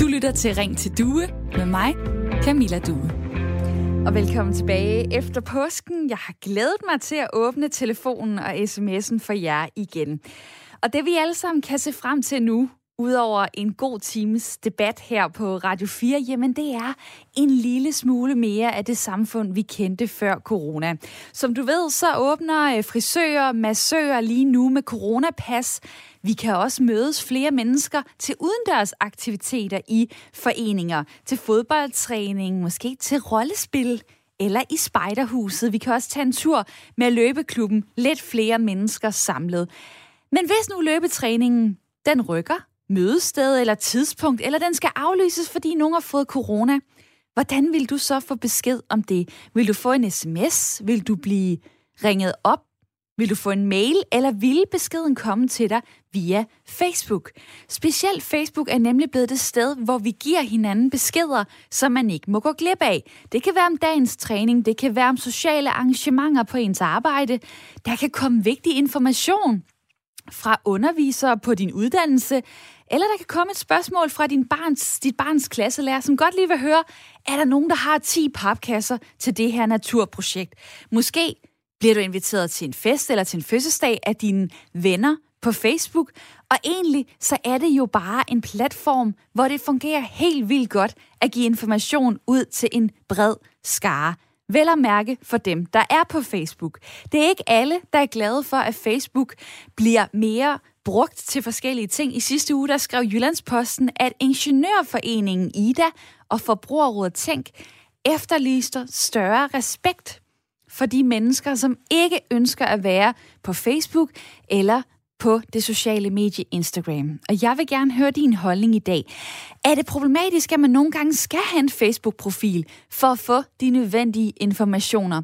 Du lytter til Ring til Due med mig, Camilla Due. Og velkommen tilbage efter påsken. Jeg har glædet mig til at åbne telefonen og sms'en for jer igen. Og det vi alle sammen kan se frem til nu, Udover en god times debat her på Radio 4, jamen det er en lille smule mere af det samfund, vi kendte før corona. Som du ved, så åbner øh, frisører, massører lige nu med coronapas. Vi kan også mødes flere mennesker til udendørs aktiviteter i foreninger, til fodboldtræning, måske til rollespil eller i spejderhuset. Vi kan også tage en tur med løbeklubben, lidt flere mennesker samlet. Men hvis nu løbetræningen den rykker, mødested eller tidspunkt, eller den skal aflyses, fordi nogen har fået corona, hvordan vil du så få besked om det? Vil du få en sms? Vil du blive ringet op? Vil du få en mail, eller vil beskeden komme til dig via Facebook? Specielt Facebook er nemlig blevet det sted, hvor vi giver hinanden beskeder, som man ikke må gå glip af. Det kan være om dagens træning, det kan være om sociale arrangementer på ens arbejde. Der kan komme vigtig information fra undervisere på din uddannelse, eller der kan komme et spørgsmål fra din barns, dit barns klasselærer, som godt lige vil høre, er der nogen, der har 10 papkasser til det her naturprojekt? Måske bliver du inviteret til en fest eller til en fødselsdag af dine venner på Facebook, og egentlig så er det jo bare en platform, hvor det fungerer helt vildt godt at give information ud til en bred skare. Vel at mærke for dem, der er på Facebook. Det er ikke alle, der er glade for, at Facebook bliver mere brugt til forskellige ting. I sidste uge der skrev Jyllandsposten, at Ingeniørforeningen Ida og Forbrugerrådet Tænk efterlyste større respekt for de mennesker, som ikke ønsker at være på Facebook eller på det sociale medie Instagram. Og jeg vil gerne høre din holdning i dag. Er det problematisk, at man nogle gange skal have en Facebook-profil for at få de nødvendige informationer?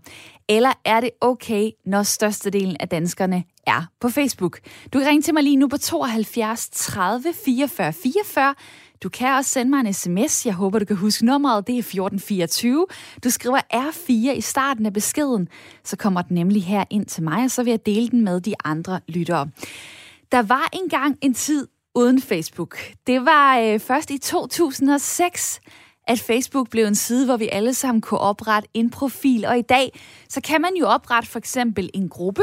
Eller er det okay, når størstedelen af danskerne er på Facebook? Du kan ringe til mig lige nu på 72 30 44 44. Du kan også sende mig en sms. Jeg håber, du kan huske nummeret. Det er 1424. Du skriver R4 i starten af beskeden. Så kommer den nemlig her ind til mig, og så vil jeg dele den med de andre lyttere. Der var engang en tid uden Facebook. Det var øh, først i 2006, at Facebook blev en side, hvor vi alle sammen kunne oprette en profil. Og i dag, så kan man jo oprette for eksempel en gruppe,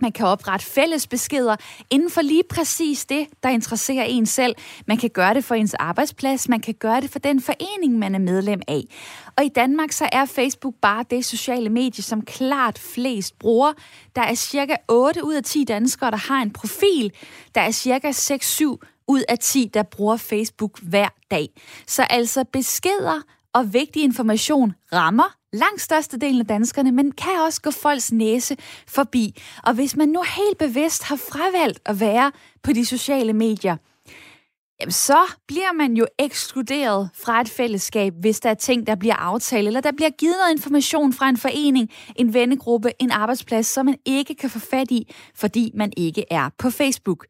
man kan oprette fælles beskeder inden for lige præcis det, der interesserer en selv. Man kan gøre det for ens arbejdsplads, man kan gøre det for den forening, man er medlem af. Og i Danmark så er Facebook bare det sociale medie, som klart flest bruger. Der er cirka 8 ud af 10 danskere, der har en profil. Der er cirka 6-7 ud af 10, der bruger Facebook hver dag. Så altså beskeder og vigtig information rammer langt størstedelen af danskerne, men kan også gå folks næse forbi. Og hvis man nu helt bevidst har fravalgt at være på de sociale medier, jamen så bliver man jo ekskluderet fra et fællesskab, hvis der er ting, der bliver aftalt, eller der bliver givet noget information fra en forening, en vennegruppe, en arbejdsplads, som man ikke kan få fat i, fordi man ikke er på Facebook.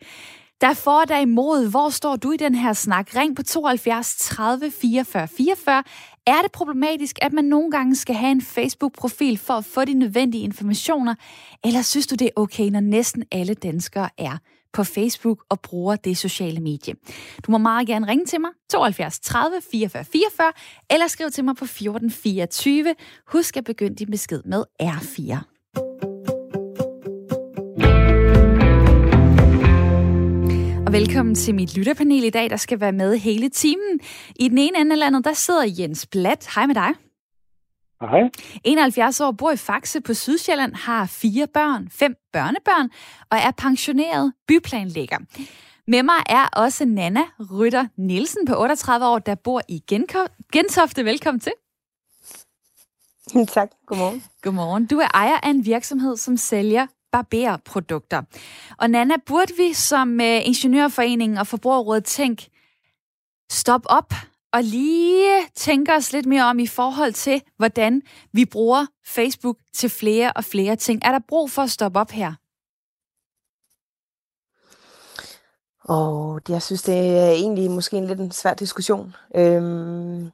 Der er for dig imod, hvor står du i den her snak? Ring på 72 30 44 44. Er det problematisk, at man nogle gange skal have en Facebook-profil for at få de nødvendige informationer? Eller synes du, det er okay, når næsten alle danskere er på Facebook og bruger det sociale medie? Du må meget gerne ringe til mig, 72 30 44 44, eller skriv til mig på 14 24. Husk at begynde din besked med R4. Og velkommen til mit lytterpanel i dag, der skal være med hele timen. I den ene ende af landet, der sidder Jens Blatt. Hej med dig. Hej. 71 år, bor i Faxe på Sydsjælland, har fire børn, fem børnebørn og er pensioneret byplanlægger. Med mig er også Nana Rytter Nielsen på 38 år, der bor i Gentofte. Velkommen til. Tak. Godmorgen. Godmorgen. Du er ejer af en virksomhed, som sælger barberprodukter. Og Nana, burde vi som øh, Ingeniørforeningen og Forbrugerrådet tænke, stop op og lige tænke os lidt mere om i forhold til, hvordan vi bruger Facebook til flere og flere ting. Er der brug for at stoppe op her? Og jeg synes, det er egentlig måske en lidt en svær diskussion. Øhm,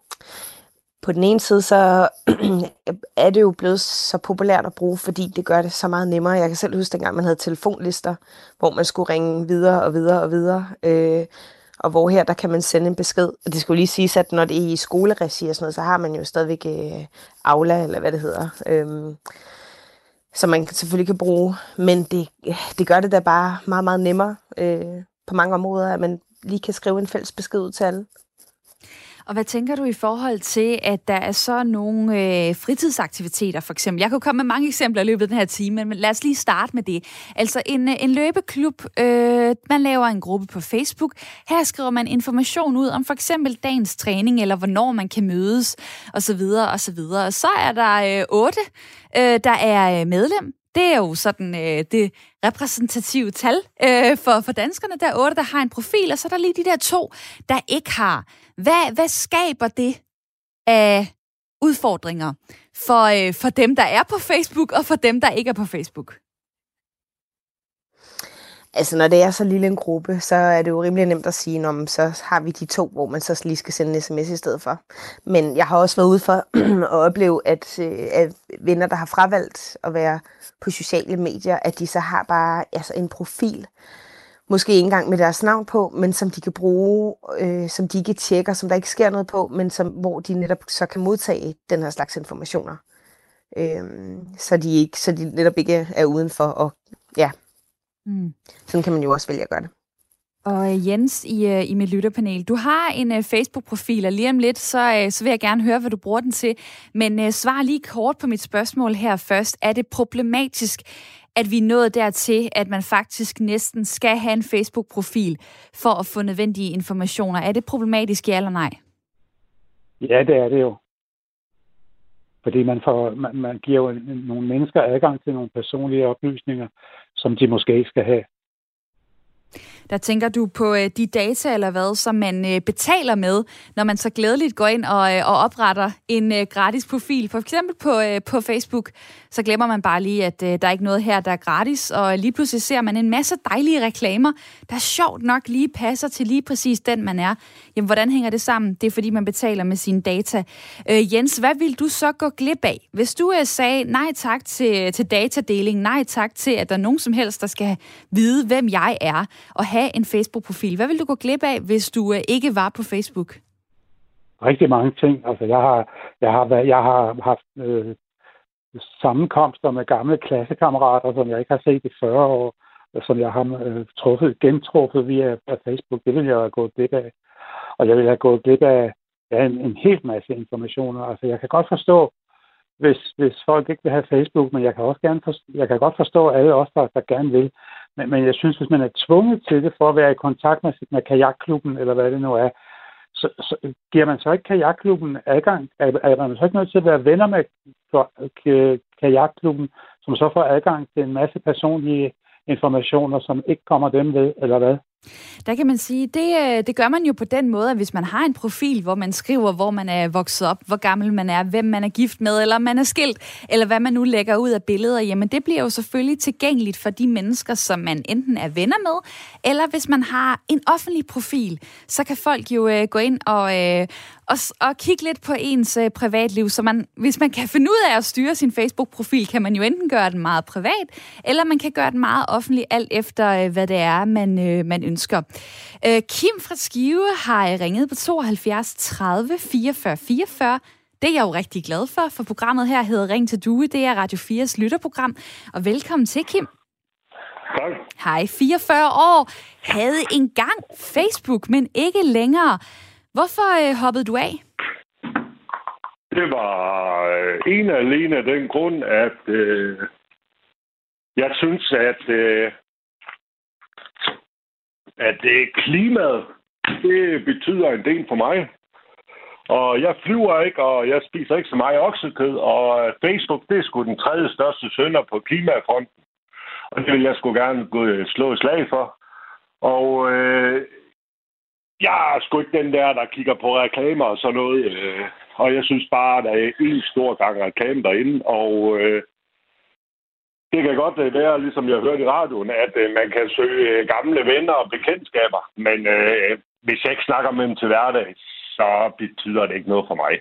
på den ene side, så er det jo blevet så populært at bruge, fordi det gør det så meget nemmere. Jeg kan selv huske, dengang man havde telefonlister, hvor man skulle ringe videre og videre og videre. Øh, og hvor her, der kan man sende en besked. Og det skulle lige siges, at når det er i skoleregi og sådan noget, så har man jo stadigvæk øh, Aula, eller hvad det hedder, øh, som man selvfølgelig kan bruge. Men det, det gør det da bare meget, meget nemmere øh, på mange områder, at man lige kan skrive en fælles besked ud til alle. Og hvad tænker du i forhold til, at der er så nogle øh, fritidsaktiviteter, for eksempel? Jeg kunne komme med mange eksempler i løbet af den her time, men lad os lige starte med det. Altså en, øh, en løbeklub, øh, man laver en gruppe på Facebook. Her skriver man information ud om for eksempel dagens træning, eller hvornår man kan mødes, osv. osv. Og så er der øh, otte, øh, der er øh, medlem det er jo sådan øh, det repræsentative tal øh, for, for danskerne. Der er otte, der har en profil, og så er der lige de der to, der ikke har. Hvad, hvad skaber det af udfordringer for, øh, for dem, der er på Facebook, og for dem, der ikke er på Facebook? Altså, når det er så lille en gruppe, så er det jo rimelig nemt at sige, om så har vi de to, hvor man så lige skal sende en sms i stedet for. Men jeg har også været ude for at opleve, at, øh, at venner, der har fravalgt at være på sociale medier, at de så har bare altså, en profil, måske ikke engang med deres navn på, men som de kan bruge, øh, som de ikke tjekker, som der ikke sker noget på, men som, hvor de netop så kan modtage den her slags informationer. Øh, så, de ikke, så de netop ikke er udenfor og ja, Mm. Sådan kan man jo også vælge at gøre det. Og øh, Jens i, øh, i mit lytterpanel, du har en uh, Facebook-profil, og lige om lidt, så, uh, så vil jeg gerne høre, hvad du bruger den til. Men uh, svar lige kort på mit spørgsmål her først. Er det problematisk, at vi er nået dertil, at man faktisk næsten skal have en Facebook-profil for at få nødvendige informationer? Er det problematisk, ja eller nej? Ja, det er det jo. Fordi man, får, man, man giver jo nogle mennesker adgang til nogle personlige oplysninger, som de måske ikke skal have. Der tænker du på øh, de data eller hvad, som man øh, betaler med, når man så glædeligt går ind og, øh, og opretter en øh, gratis profil, for eksempel på, øh, på Facebook. Så glemmer man bare lige, at øh, der er ikke noget her, der er gratis, og lige pludselig ser man en masse dejlige reklamer, der sjovt nok lige passer til lige præcis den, man er. Jamen, hvordan hænger det sammen? Det er, fordi man betaler med sine data. Øh, Jens, hvad vil du så gå glip af? Hvis du øh, sagde nej tak til, til datadeling, nej tak til, at der er nogen som helst, der skal vide, hvem jeg er, og have en Facebook-profil. Hvad vil du gå glip af, hvis du øh, ikke var på Facebook? Rigtig mange ting. Altså, jeg har, jeg har, været, jeg har haft øh, sammenkomster med gamle klassekammerater, som jeg ikke har set i 40 år, som jeg har øh, truffet, gentruffet via Facebook. Det vil jeg have gået glip af. Og jeg vil have gået glip af ja, en, en helt masse informationer. Altså, jeg kan godt forstå, hvis, hvis folk ikke vil have Facebook, men jeg kan også gerne forstå, jeg kan godt forstå alle os, der, der gerne vil. Men, men jeg synes, hvis man er tvunget til det for at være i kontakt med, med kajakklubben, eller hvad det nu er, så, så giver man så ikke kajakklubben adgang? Er, er man så ikke nødt til at være venner med kajakklubben, som så får adgang til en masse personlige informationer, som ikke kommer dem ved, eller hvad? Der kan man sige, det, øh, det gør man jo på den måde, at hvis man har en profil, hvor man skriver, hvor man er vokset op, hvor gammel man er, hvem man er gift med, eller man er skilt, eller hvad man nu lægger ud af billeder, jamen det bliver jo selvfølgelig tilgængeligt for de mennesker, som man enten er venner med, eller hvis man har en offentlig profil, så kan folk jo øh, gå ind og, øh, og, og kigge lidt på ens øh, privatliv. Så man, hvis man kan finde ud af at styre sin Facebook-profil, kan man jo enten gøre den meget privat, eller man kan gøre den meget offentlig, alt efter øh, hvad det er, man, øh, man ønsker. Øh, Kim fra Skive har ringet på 72 30 44 44. Det er jeg jo rigtig glad for, for programmet her hedder Ring til Due. Det er Radio 4's lytterprogram. Og velkommen til, Kim. Tak. Hej, 44 år. Havde engang Facebook, men ikke længere. Hvorfor øh, hoppede du af? Det var øh, en alene af den grund, at øh, jeg synes, at, øh, at det klimaet, det betyder en del for mig. Og jeg flyver ikke, og jeg spiser ikke så meget oksekød, og Facebook, det er sgu den tredje største sønder på klimafronten. Og det vil jeg sgu gerne gå, øh, slå et slag for. Og øh, jeg er sgu ikke den der, der kigger på reklamer og sådan noget. Øh, og jeg synes bare, at der er en stor gang reklame derinde, og øh, det kan godt øh, være, ligesom jeg hørte i radioen, at øh, man kan søge øh, gamle venner og bekendtskaber, men øh, hvis jeg ikke snakker med dem til hverdag, så betyder det ikke noget for mig.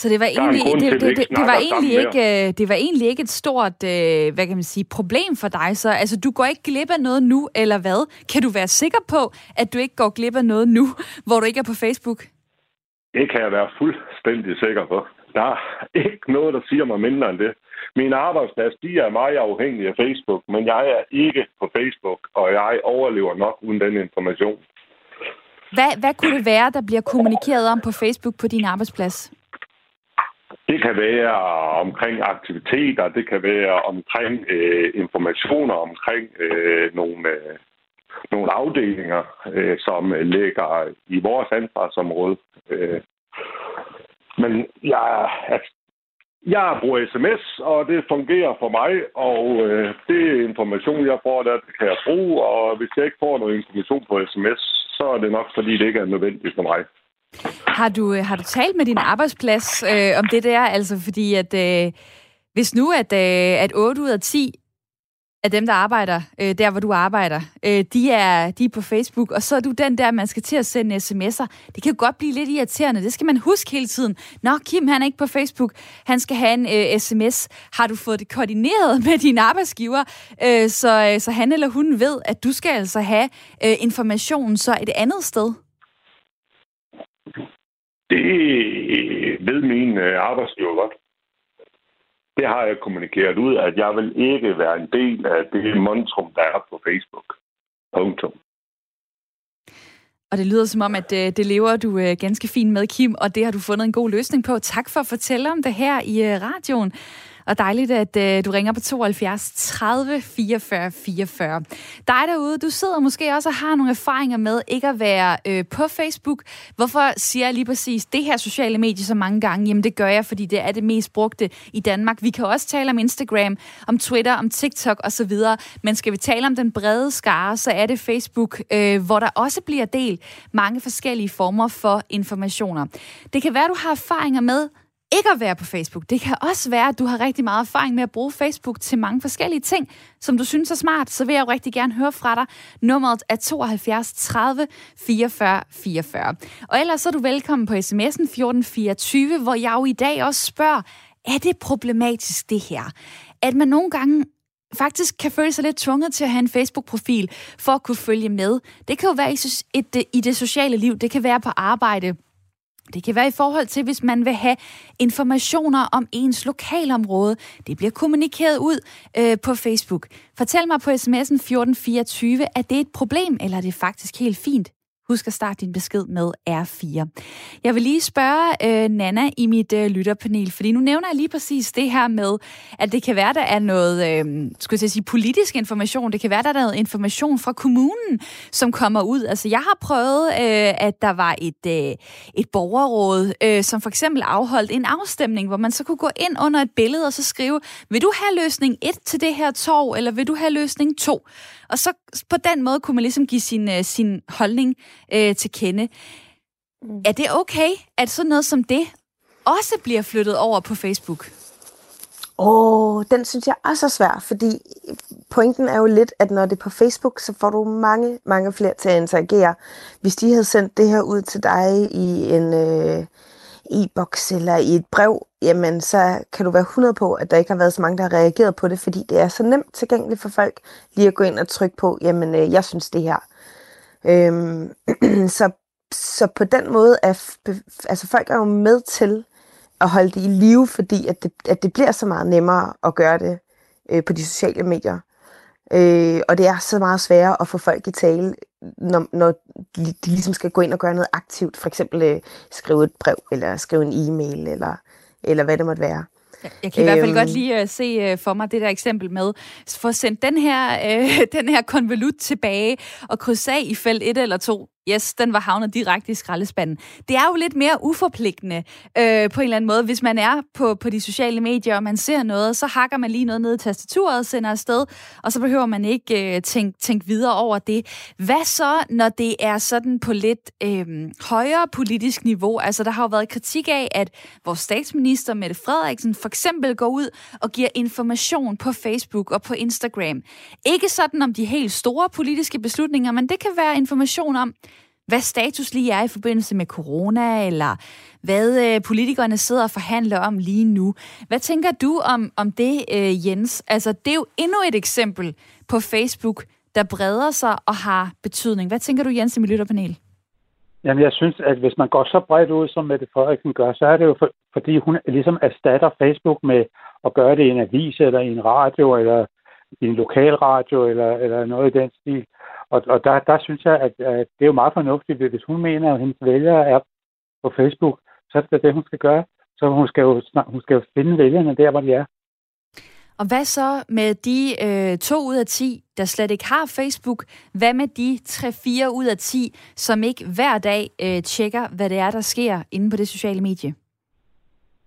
Så det var egentlig, det, det, det, det, det var egentlig ikke, øh, det var egentlig ikke et stort, øh, hvad kan man sige, problem for dig. Så altså, du går ikke glip af noget nu, eller hvad? Kan du være sikker på, at du ikke går glip af noget nu, hvor du ikke er på Facebook? Det kan jeg være fuldstændig sikker på. Der er ikke noget, der siger mig mindre end det. Min arbejdsplads, de er meget afhængige af Facebook, men jeg er ikke på Facebook, og jeg overlever nok uden den information. Hvad, hvad kunne det være, der bliver kommunikeret om på Facebook på din arbejdsplads? Det kan være omkring aktiviteter, det kan være omkring øh, informationer omkring øh, nogle, øh, nogle afdelinger, øh, som ligger i vores ansvarsområde. Øh, men jeg, altså, jeg bruger sms, og det fungerer for mig, og øh, det information, jeg får der, kan jeg bruge, og hvis jeg ikke får noget information på sms, så er det nok, fordi det ikke er nødvendigt for mig. Har du, øh, har du talt med din arbejdsplads øh, om det der? Altså fordi, at øh, hvis nu at, øh, at 8 ud af 10 af dem, der arbejder øh, der, hvor du arbejder, øh, de, er, de er på Facebook, og så er du den der, man skal til at sende sms'er. Det kan jo godt blive lidt irriterende. Det skal man huske hele tiden. Nå, Kim, han er ikke på Facebook. Han skal have en øh, sms. Har du fået det koordineret med din arbejdsgiver, øh, så, øh, så han eller hun ved, at du skal altså have øh, informationen så et andet sted? Det øh, ved min øh, arbejdsgiver godt. Det har jeg kommunikeret ud, at jeg vil ikke være en del af det montrum, der er på Facebook. Punktum. Og det lyder som om, at øh, det lever du øh, ganske fint med, Kim, og det har du fundet en god løsning på. Tak for at fortælle om det her i øh, radioen. Og dejligt, at øh, du ringer på 72 30 44 44. Dig derude, du sidder måske også og har nogle erfaringer med ikke at være øh, på Facebook. Hvorfor siger jeg lige præcis det her sociale medie så mange gange? Jamen det gør jeg, fordi det er det mest brugte i Danmark. Vi kan også tale om Instagram, om Twitter, om TikTok osv. Men skal vi tale om den brede skare, så er det Facebook, øh, hvor der også bliver delt mange forskellige former for informationer. Det kan være, du har erfaringer med ikke at være på Facebook. Det kan også være, at du har rigtig meget erfaring med at bruge Facebook til mange forskellige ting, som du synes er smart. Så vil jeg jo rigtig gerne høre fra dig. Nummeret er 72 30 44 44. Og ellers så er du velkommen på sms'en 1424, hvor jeg jo i dag også spørger, er det problematisk det her? At man nogle gange faktisk kan føle sig lidt tvunget til at have en Facebook-profil for at kunne følge med. Det kan jo være i, i det sociale liv, det kan være på arbejde, det kan være i forhold til, hvis man vil have informationer om ens lokalområde. Det bliver kommunikeret ud øh, på Facebook. Fortæl mig på sms'en 1424, er det et problem, eller er det faktisk helt fint? Husk at starte din besked med R4. Jeg vil lige spørge øh, Nana i mit øh, lytterpanel, fordi nu nævner jeg lige præcis det her med, at det kan være, der er noget øh, skulle jeg sige, politisk information. Det kan være, der er noget information fra kommunen, som kommer ud. Altså, jeg har prøvet, øh, at der var et, øh, et borgerråd, øh, som for eksempel afholdt en afstemning, hvor man så kunne gå ind under et billede og så skrive, vil du have løsning 1 til det her torv, eller vil du have løsning 2? Og så på den måde kunne man ligesom give sin, øh, sin holdning øh, til kende. Mm. Er det okay, at sådan noget som det også bliver flyttet over på Facebook? Åh, oh, den synes jeg også er svær, fordi pointen er jo lidt, at når det er på Facebook, så får du mange, mange flere til at interagere. Hvis de havde sendt det her ud til dig i en øh, e-boks eller i et brev, jamen så kan du være 100 på, at der ikke har været så mange, der har reageret på det, fordi det er så nemt tilgængeligt for folk lige at gå ind og trykke på, jamen øh, jeg synes det her. Øhm, så, så på den måde er altså folk er jo med til at holde det i live, fordi at det, at det bliver så meget nemmere at gøre det øh, på de sociale medier. Øh, og det er så meget sværere at få folk i tale, når, når de, de ligesom skal gå ind og gøre noget aktivt. For eksempel øh, skrive et brev, eller skrive en e-mail, eller, eller hvad det måtte være. Jeg kan i hvert fald godt øhm. lige uh, se uh, for mig det der eksempel med, for at sende den her, uh, den her konvolut tilbage og krydse af i felt 1 eller 2, yes, den var havnet direkte i skraldespanden. Det er jo lidt mere uforpligtende øh, på en eller anden måde. Hvis man er på, på de sociale medier, og man ser noget, så hakker man lige noget ned i tastaturet og sender afsted, og så behøver man ikke øh, tænke tænk videre over det. Hvad så, når det er sådan på lidt øh, højere politisk niveau? Altså, der har jo været kritik af, at vores statsminister, Mette Frederiksen, for eksempel går ud og giver information på Facebook og på Instagram. Ikke sådan om de helt store politiske beslutninger, men det kan være information om, hvad status lige er i forbindelse med corona, eller hvad øh, politikerne sidder og forhandler om lige nu. Hvad tænker du om, om det, øh, Jens? Altså, det er jo endnu et eksempel på Facebook, der breder sig og har betydning. Hvad tænker du, Jens, i mit lytterpanel? Jamen, jeg synes, at hvis man går så bredt ud, som Mette Frederiksen gør, så er det jo for, fordi hun ligesom erstatter Facebook med at gøre det i en avis, eller i en radio, eller i en lokalradio, eller, eller noget i den stil. Og, og der, der synes jeg, at, at det er jo meget fornuftigt, hvis hun mener, at hendes vælgere er på Facebook, så er det det, hun skal gøre. Så hun skal jo, hun skal jo finde vælgerne der, hvor de er. Og hvad så med de øh, to ud af 10, der slet ikke har Facebook? Hvad med de 3-4 ud af 10, som ikke hver dag øh, tjekker, hvad det er, der sker inde på det sociale medie?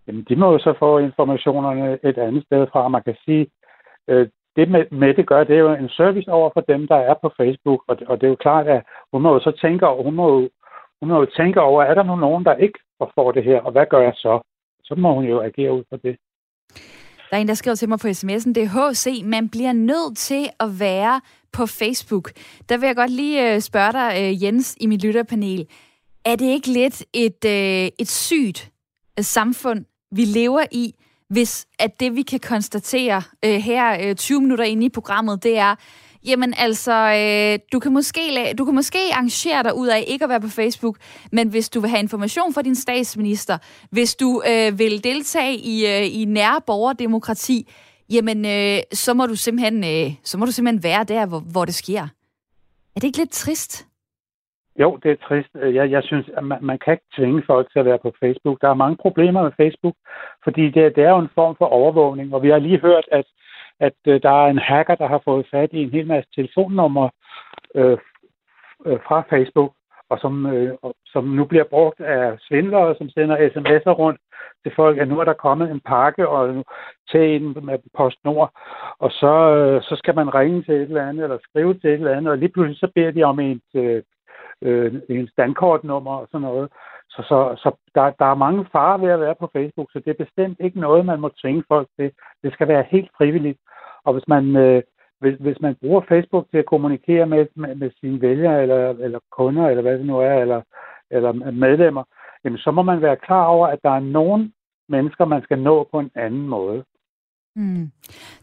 Jamen, de må jo så få informationerne et andet sted fra. Man kan sige, øh, det med, med det gør, det er jo en service over for dem, der er på Facebook. Og det, og det er jo klart, at hun må jo så tænke over, hun må, hun må jo tænke over, er der nu nogen, der ikke får det her, og hvad gør jeg så? Så må hun jo agere ud fra det. Der er en, der skriver til mig på sms'en, det er HC, man bliver nødt til at være på Facebook. Der vil jeg godt lige øh, spørge dig, øh, Jens, i mit lytterpanel. Er det ikke lidt et, øh, et sygt samfund, vi lever i, hvis at det, vi kan konstatere øh, her øh, 20 minutter inde i programmet, det er, Jamen altså, øh, du, kan måske, du kan måske arrangere dig ud af ikke at være på Facebook, men hvis du vil have information fra din statsminister, hvis du øh, vil deltage i, øh, i nære borgerdemokrati, jamen øh, så, må du simpelthen, øh, så må du simpelthen være der, hvor, hvor det sker. Er det ikke lidt trist? Jo, det er trist. Øh, jeg, jeg synes, at man, man kan ikke tvinge folk til at være på Facebook. Der er mange problemer med Facebook, fordi det, det er jo en form for overvågning, og vi har lige hørt, at at øh, der er en hacker, der har fået fat i en hel masse telefonnumre øh, øh, fra Facebook, og som, øh, som nu bliver brugt af svindlere, som sender sms'er rundt til folk, at nu er der kommet en pakke og til en med PostNord, og så, øh, så skal man ringe til et eller andet, eller skrive til et eller andet, og lige pludselig så beder de om et øh, øh en standkortnummer og sådan noget. Så, så, så der, der er mange farer ved at være på Facebook, så det er bestemt ikke noget, man må tvinge folk til. Det skal være helt frivilligt. Og hvis man, øh, hvis, hvis man bruger Facebook til at kommunikere med, med, med sine vælgere, eller, eller kunder, eller hvad det nu er, eller, eller medlemmer, jamen, så må man være klar over, at der er nogen mennesker, man skal nå på en anden måde. Mm.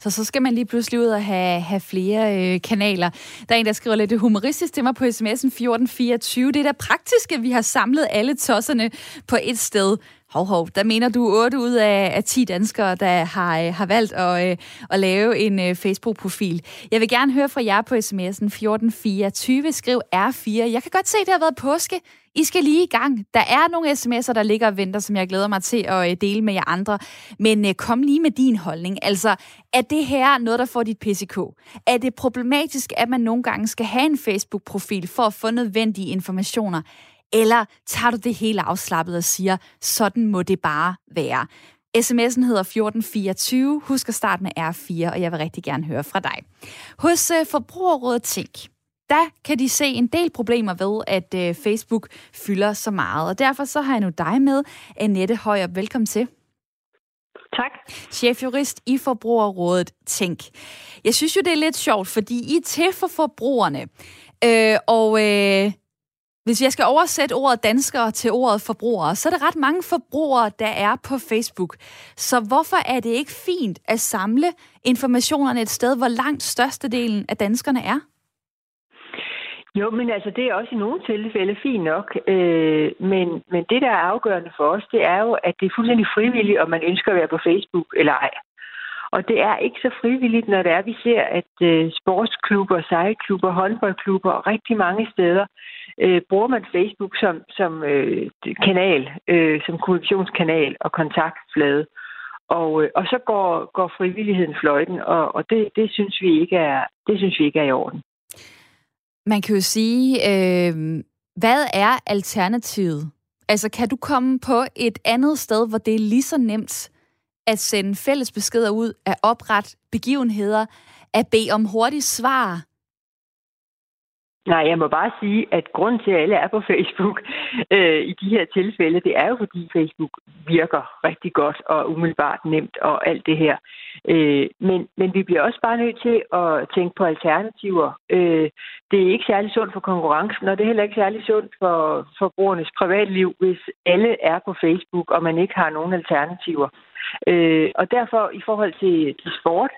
Så så skal man lige pludselig ud og have, have flere øh, kanaler. Der er en, der skriver lidt humoristisk til mig på sms'en 1424. Det er da praktisk, at vi har samlet alle tosserne på et sted. Hov, hov, der mener du 8 ud af, af 10 danskere, der har, øh, har valgt at, øh, at lave en øh, Facebook-profil. Jeg vil gerne høre fra jer på sms'en 1424. Skriv R4. Jeg kan godt se, det har været påske. I skal lige i gang. Der er nogle sms'er, der ligger og venter, som jeg glæder mig til at øh, dele med jer andre. Men øh, kom lige med din holdning. Altså, er det her noget, der får dit PCK? Er det problematisk, at man nogle gange skal have en Facebook-profil for at få nødvendige informationer? Eller tager du det hele afslappet og siger, sådan må det bare være? SMS'en hedder 1424. Husk at starte med R4, og jeg vil rigtig gerne høre fra dig. Hos uh, Forbrugerrådet Tænk, der kan de se en del problemer ved, at uh, Facebook fylder så meget. Og derfor så har jeg nu dig med, Annette Højer. Velkommen til. Tak. Chefjurist i Forbrugerrådet Tænk. Jeg synes jo, det er lidt sjovt, fordi I er til for forbrugerne. Øh, og øh, hvis jeg skal oversætte ordet danskere til ordet forbrugere, så er der ret mange forbrugere, der er på Facebook. Så hvorfor er det ikke fint at samle informationerne et sted, hvor langt størstedelen af danskerne er? Jo, men altså, det er også i nogle tilfælde fint nok. Øh, men, men det, der er afgørende for os, det er jo, at det er fuldstændig frivilligt, om man ønsker at være på Facebook eller ej. Og det er ikke så frivilligt, når det er, vi ser, at øh, sportsklubber, sejlklubber, håndboldklubber og rigtig mange steder øh, bruger man Facebook som, som øh, kanal, øh, som kommunikationskanal og kontaktflade. Og, øh, og så går, går frivilligheden fløjten, og, og det, det, synes vi ikke er, det synes vi ikke er i orden. Man kan jo sige, øh, hvad er alternativet? Altså, kan du komme på et andet sted, hvor det er lige så nemt at sende fælles beskeder ud, at oprette begivenheder, at bede om hurtige svar, Nej, jeg må bare sige, at grunden til, at alle er på Facebook øh, i de her tilfælde, det er jo, fordi Facebook virker rigtig godt og umiddelbart nemt og alt det her. Øh, men, men vi bliver også bare nødt til at tænke på alternativer. Øh, det er ikke særlig sundt for konkurrencen, og det er heller ikke særlig sundt for forbrugernes privatliv, hvis alle er på Facebook, og man ikke har nogen alternativer. Øh, og derfor i forhold til, til sport,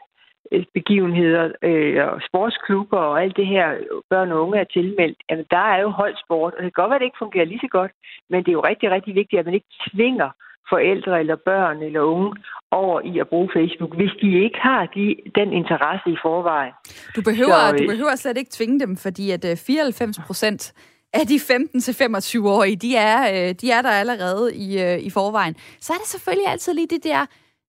begivenheder øh, og sportsklubber og alt det her, børn og unge er tilmeldt, jamen der er jo holdsport, og det kan godt være, at det ikke fungerer lige så godt, men det er jo rigtig, rigtig vigtigt, at man ikke tvinger forældre eller børn eller unge over i at bruge Facebook, hvis de ikke har de, den interesse i forvejen. Du behøver, Så, du øh, behøver slet ikke tvinge dem, fordi at 94 øh, procent af de 15-25-årige, de er, de er der allerede i, i forvejen. Så er der selvfølgelig altid lige det der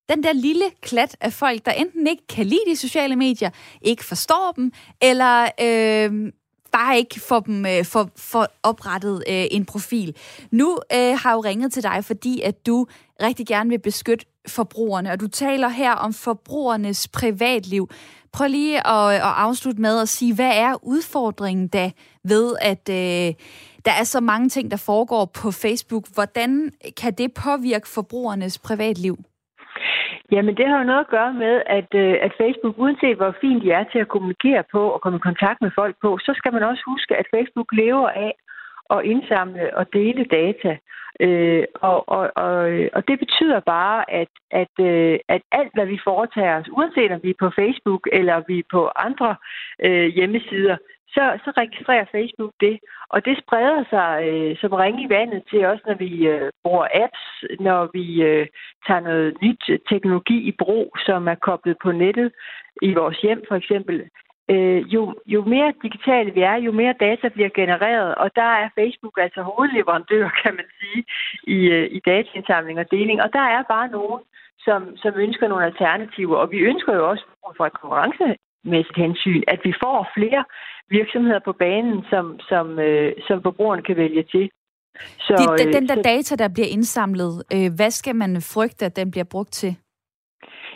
den der lille klat af folk, der enten ikke kan lide de sociale medier, ikke forstår dem, eller øh, bare ikke får dem øh, for, for oprettet øh, en profil. Nu øh, har jeg jo ringet til dig, fordi at du rigtig gerne vil beskytte forbrugerne, og du taler her om forbrugernes privatliv. Prøv lige at, at afslutte med at sige, hvad er udfordringen da ved, at øh, der er så mange ting, der foregår på Facebook. Hvordan kan det påvirke forbrugernes privatliv? Jamen, det har jo noget at gøre med, at, øh, at Facebook, uanset hvor fint de er til at kommunikere på og komme i kontakt med folk på, så skal man også huske, at Facebook lever af at indsamle og dele data. Øh, og, og, og, og det betyder bare, at, at, øh, at alt, hvad vi foretager os, uanset om vi er på Facebook eller vi er på andre øh, hjemmesider, så, så registrerer Facebook det. Og det spreder sig øh, som ringe i vandet til os, når vi øh, bruger apps, når vi øh, tager noget nyt teknologi i brug, som er koblet på nettet i vores hjem for eksempel. Øh, jo, jo mere digitale vi er, jo mere data bliver genereret, og der er Facebook altså hovedleverandør, kan man sige, i, øh, i dataindsamling og deling. Og der er bare nogen, som, som ønsker nogle alternativer, og vi ønsker jo også for et konkurrencemæssigt hensyn, at vi får flere virksomheder på banen, som, som, øh, som forbrugerne kan vælge til. Så, de, den, den der så, data, der bliver indsamlet, øh, hvad skal man frygte, at den bliver brugt til?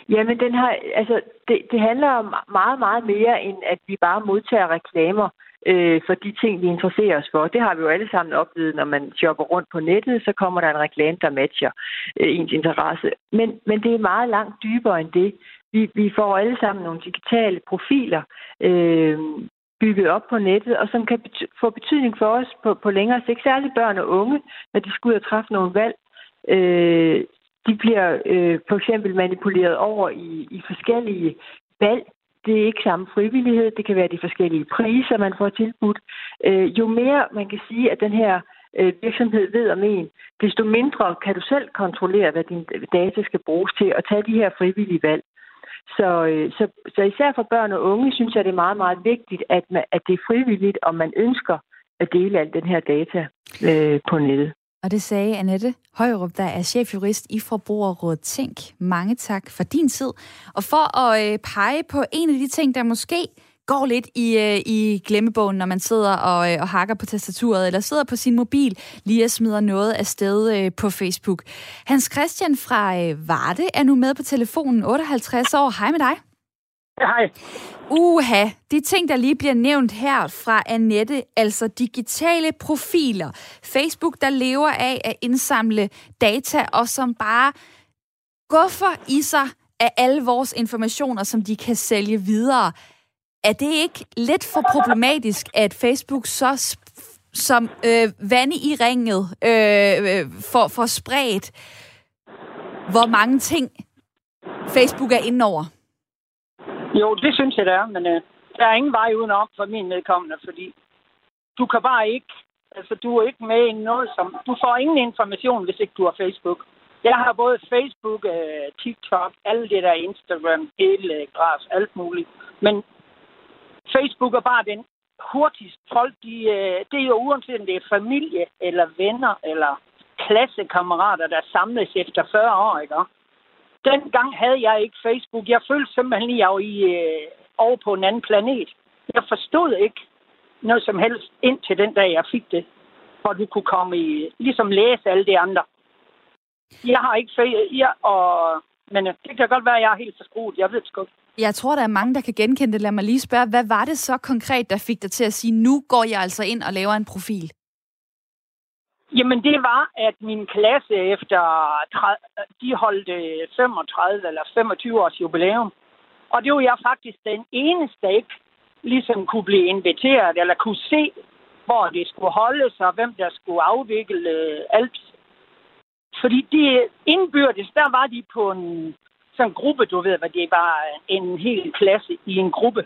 Jamen, den har, altså, det, det handler om meget, meget mere, end at vi bare modtager reklamer øh, for de ting, vi interesserer os for. Det har vi jo alle sammen oplevet, når man shopper rundt på nettet, så kommer der en reklame, der matcher øh, ens interesse. Men, men det er meget langt dybere end det. Vi, vi får alle sammen nogle digitale profiler, øh, bygget op på nettet, og som kan bety- få betydning for os på, på længere sigt, særligt børn og unge, når de skal ud og træffe nogle valg. Øh, de bliver øh, for eksempel manipuleret over i, i forskellige valg. Det er ikke samme frivillighed, det kan være de forskellige priser, man får tilbudt. Øh, jo mere man kan sige, at den her øh, virksomhed ved om en, desto mindre kan du selv kontrollere, hvad dine data skal bruges til, at tage de her frivillige valg. Så, øh, så, så især for børn og unge synes jeg, det er meget, meget vigtigt, at, man, at det er frivilligt, om man ønsker at dele al den her data øh, på nettet. Og det sagde Annette Højrup, der er chefjurist i Forbrugerrådet Tænk. Mange tak for din tid. Og for at øh, pege på en af de ting, der måske går lidt i, øh, i glemmebogen, når man sidder og, øh, og hakker på tastaturet, eller sidder på sin mobil, lige og smider noget af sted øh, på Facebook. Hans Christian fra øh, Varde er nu med på telefonen, 58 år. Hej med dig. Hej. Uha, de ting, der lige bliver nævnt her fra Annette, altså digitale profiler. Facebook, der lever af at indsamle data, og som bare guffer i sig af alle vores informationer, som de kan sælge videre. Er det ikke lidt for problematisk, at Facebook så som øh, vande i ringet øh, øh for, for spredt, hvor mange ting Facebook er inde over? Jo, det synes jeg, det er, men øh, der er ingen vej udenom for min medkommende, fordi du kan bare ikke, altså du er ikke med i noget som, du får ingen information, hvis ikke du har Facebook. Jeg har både Facebook, øh, TikTok, alle det der Instagram, hele græs, alt muligt. Men Facebook er bare den hurtigst. Folk, de, øh, det er jo uanset om det er familie, eller venner, eller klassekammerater, der samles efter 40 år, ikke? Dengang havde jeg ikke Facebook. Jeg følte simpelthen, at jeg var i, øh, over på en anden planet. Jeg forstod ikke noget som helst indtil den dag, jeg fik det. Hvor du kunne komme i, ligesom læse alle de andre. Jeg har ikke Facebook, jeg, og, men øh, det kan godt være, at jeg er helt forskruet. Jeg ved det sgu jeg tror, der er mange, der kan genkende det. Lad mig lige spørge, hvad var det så konkret, der fik dig til at sige, nu går jeg altså ind og laver en profil? Jamen, det var, at min klasse efter, 30, de holdt øh, 35 eller 25 års jubilæum. Og det var jeg faktisk den eneste, der ikke ligesom kunne blive inviteret, eller kunne se, hvor det skulle holdes, og hvem der skulle afvikle øh, alt. Fordi de indbyrdes, der var de på en sådan en gruppe, du ved, hvor det var en hel klasse i en gruppe.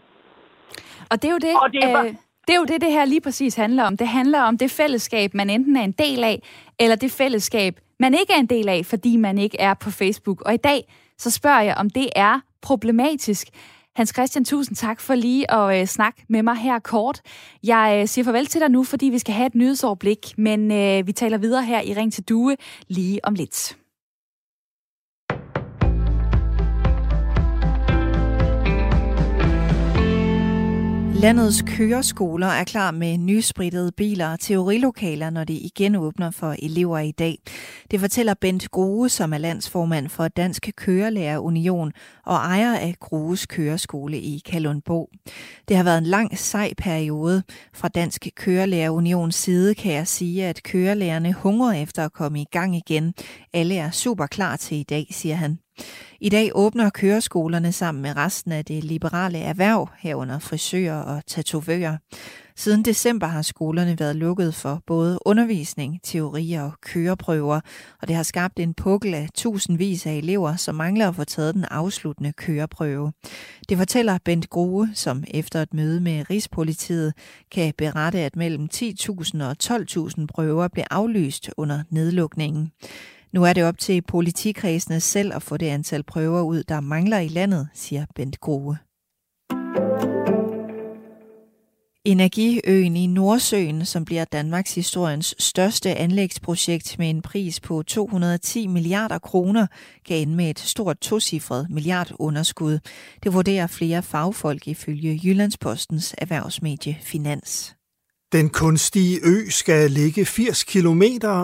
Og det er jo det, og det, var, øh, det er jo det, det her lige præcis handler om. Det handler om det fællesskab, man enten er en del af, eller det fællesskab, man ikke er en del af, fordi man ikke er på Facebook. Og i dag, så spørger jeg, om det er problematisk. Hans Christian, tusind tak for lige at øh, snakke med mig her kort. Jeg øh, siger farvel til dig nu, fordi vi skal have et nyhedsoverblik, men øh, vi taler videre her i Ring til Due lige om lidt. Landets køreskoler er klar med nysprittede biler og teorilokaler, når de igen åbner for elever i dag. Det fortæller Bent Grue, som er landsformand for Dansk Kørelærer Union og ejer af Grues Køreskole i Kalundborg. Det har været en lang, sej periode. Fra Dansk Kørelærer Unions side kan jeg sige, at kørelærerne hungrer efter at komme i gang igen. Alle er super klar til i dag, siger han. I dag åbner køreskolerne sammen med resten af det liberale erhverv, herunder frisører og tatovører. Siden december har skolerne været lukket for både undervisning, teori og køreprøver, og det har skabt en pukkel af tusindvis af elever, som mangler at få taget den afsluttende køreprøve. Det fortæller Bent Grue, som efter et møde med Rigspolitiet kan berette, at mellem 10.000 og 12.000 prøver blev aflyst under nedlukningen. Nu er det op til politikredsene selv at få det antal prøver ud, der mangler i landet, siger Bent Grove. Energiøen i Nordsøen, som bliver Danmarks historiens største anlægsprojekt med en pris på 210 milliarder kroner, kan ende med et stort tocifret milliardunderskud. Det vurderer flere fagfolk ifølge Jyllandspostens erhvervsmedie Finans. Den kunstige ø skal ligge 80 km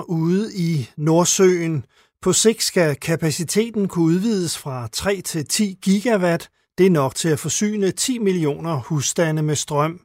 ude i Nordsøen. På sigt skal kapaciteten kunne udvides fra 3 til 10 gigawatt. Det er nok til at forsyne 10 millioner husstande med strøm.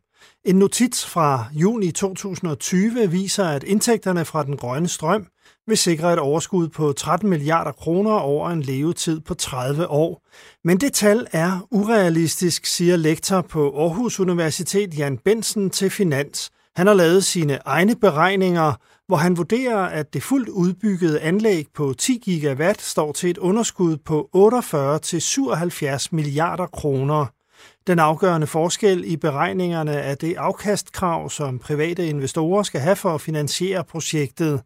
En notits fra juni 2020 viser, at indtægterne fra den grønne strøm vil sikre et overskud på 13 milliarder kroner over en levetid på 30 år. Men det tal er urealistisk, siger lektor på Aarhus Universitet Jan Bensen til Finans. Han har lavet sine egne beregninger, hvor han vurderer, at det fuldt udbyggede anlæg på 10 gigawatt står til et underskud på 48-77 milliarder kroner. Den afgørende forskel i beregningerne er det afkastkrav, som private investorer skal have for at finansiere projektet.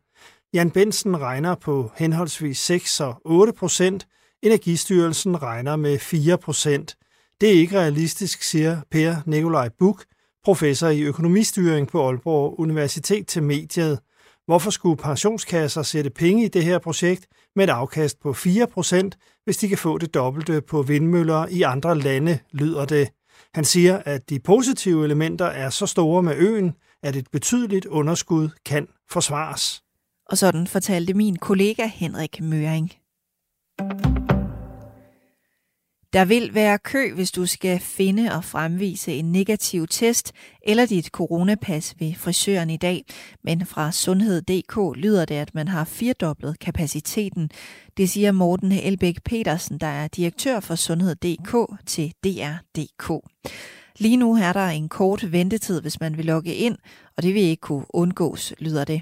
Jan Bensen regner på henholdsvis 6 og 8 procent. Energistyrelsen regner med 4 procent. Det er ikke realistisk, siger Per Nikolaj Buk, professor i økonomistyring på Aalborg Universitet til mediet. Hvorfor skulle pensionskasser sætte penge i det her projekt med et afkast på 4%, hvis de kan få det dobbelte på vindmøller i andre lande, lyder det. Han siger, at de positive elementer er så store med øen, at et betydeligt underskud kan forsvares. Og sådan fortalte min kollega Henrik Møring. Der vil være kø, hvis du skal finde og fremvise en negativ test eller dit coronapas ved frisøren i dag. Men fra Sundhed.dk lyder det, at man har firdoblet kapaciteten. Det siger Morten Elbæk Petersen, der er direktør for Sundhed.dk til DR.dk. Lige nu er der en kort ventetid, hvis man vil logge ind, og det vil ikke kunne undgås, lyder det.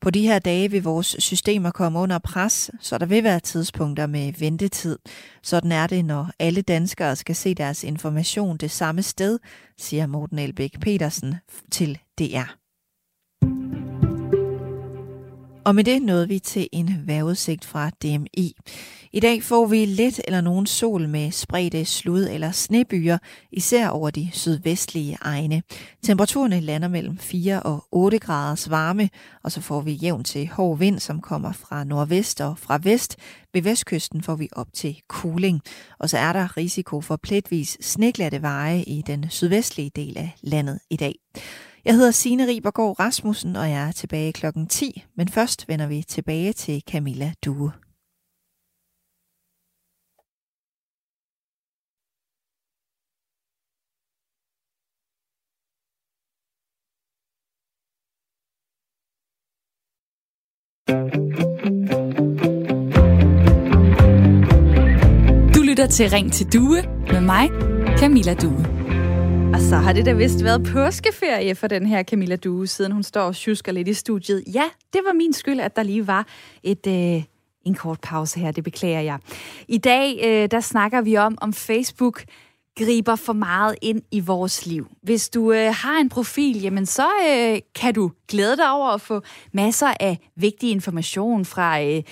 På de her dage vil vores systemer komme under pres, så der vil være tidspunkter med ventetid. Sådan er det, når alle danskere skal se deres information det samme sted, siger Morten Elbæk Petersen til DR. Og med det nåede vi til en vejrudsigt fra DMI. I dag får vi let eller nogen sol med spredte slud eller snebyer, især over de sydvestlige egne. Temperaturerne lander mellem 4 og 8 graders varme, og så får vi jævn til hård vind, som kommer fra nordvest og fra vest. Ved vestkysten får vi op til cooling, og så er der risiko for pletvis sneglatte veje i den sydvestlige del af landet i dag. Jeg hedder Signe Ribergaard Rasmussen, og jeg er tilbage kl. 10, men først vender vi tilbage til Camilla Due. Du lytter til Ring til Due med mig, Camilla Due. Og så har det da vist været påskeferie for den her Camilla Due, siden hun står og tjusker lidt i studiet. Ja, det var min skyld, at der lige var et, øh, en kort pause her, det beklager jeg. I dag, øh, der snakker vi om, om Facebook griber for meget ind i vores liv. Hvis du øh, har en profil, jamen så øh, kan du glæde dig over at få masser af vigtig information fra øh,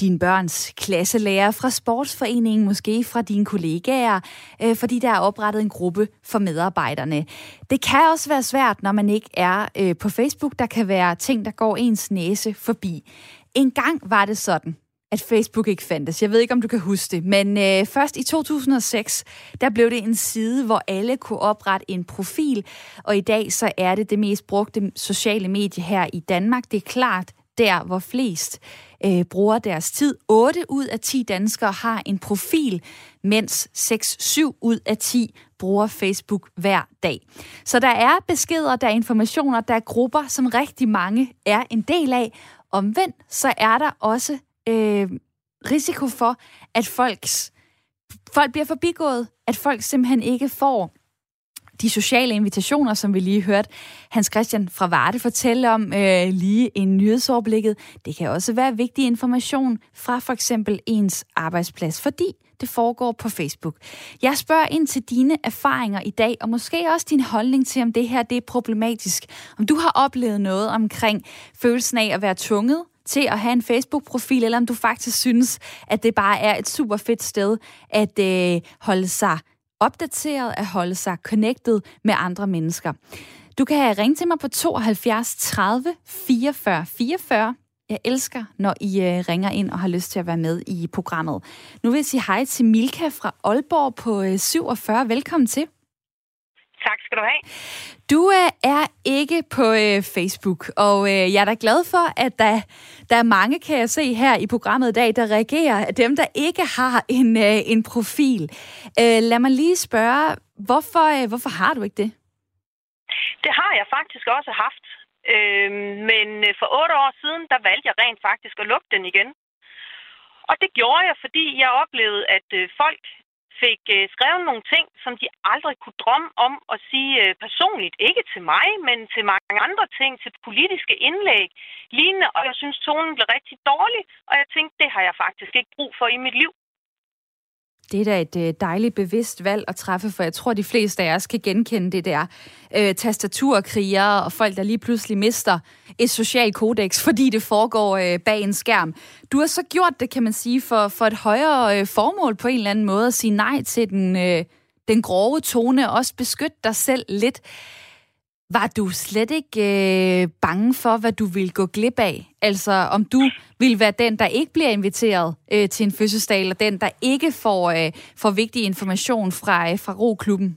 din børns klasselærer, fra sportsforeningen, måske fra dine kollegaer, øh, fordi der er oprettet en gruppe for medarbejderne. Det kan også være svært, når man ikke er øh, på Facebook. Der kan være ting, der går ens næse forbi. En gang var det sådan, at Facebook ikke fandtes. Jeg ved ikke, om du kan huske det, men øh, først i 2006, der blev det en side, hvor alle kunne oprette en profil, og i dag så er det det mest brugte sociale medie her i Danmark. Det er klart der, hvor flest øh, bruger deres tid. 8 ud af 10 danskere har en profil, mens 6-7 ud af 10 bruger Facebook hver dag. Så der er beskeder, der er informationer, der er grupper, som rigtig mange er en del af. Omvendt så er der også øh, risiko for, at folks, folk bliver forbigået, at folk simpelthen ikke får de sociale invitationer, som vi lige hørte Hans Christian fra Varde fortælle om øh, lige i nyhedsoverblikket. Det kan også være vigtig information fra for eksempel ens arbejdsplads, fordi det foregår på Facebook. Jeg spørger ind til dine erfaringer i dag, og måske også din holdning til, om det her det er problematisk. Om du har oplevet noget omkring følelsen af at være tvunget til at have en Facebook-profil, eller om du faktisk synes, at det bare er et super fedt sted at øh, holde sig opdateret, at holde sig connected med andre mennesker. Du kan ringe til mig på 72 30 44 44. Jeg elsker, når I øh, ringer ind og har lyst til at være med i programmet. Nu vil jeg sige hej til Milka fra Aalborg på øh, 47. Velkommen til. Tak skal du have. Du øh, er ikke på øh, Facebook, og øh, jeg er da glad for, at der, der er mange, kan jeg se her i programmet i dag, der reagerer, af dem, der ikke har en, øh, en profil. Øh, lad mig lige spørge, hvorfor, øh, hvorfor har du ikke det? Det har jeg faktisk også haft. Øh, men for otte år siden, der valgte jeg rent faktisk at lukke den igen. Og det gjorde jeg, fordi jeg oplevede, at øh, folk fik øh, skrevet nogle ting, som de aldrig kunne drømme om at sige øh, personligt. Ikke til mig, men til mange andre ting, til politiske indlæg, lignende. Og jeg synes, tonen blev rigtig dårlig, og jeg tænkte, det har jeg faktisk ikke brug for i mit liv. Det er da et øh, dejligt bevidst valg at træffe, for jeg tror, de fleste af os kan genkende det der øh, tastaturkrigere og folk, der lige pludselig mister et socialt kodex, fordi det foregår øh, bag en skærm. Du har så gjort det, kan man sige, for, for et højere øh, formål på en eller anden måde at sige nej til den, øh, den grove tone og også beskytte dig selv lidt. Var du slet ikke øh, bange for, hvad du ville gå glip af? Altså, om du vil være den, der ikke bliver inviteret øh, til en fødselsdag, eller den, der ikke får, øh, får vigtig information fra, øh, fra Roklubben?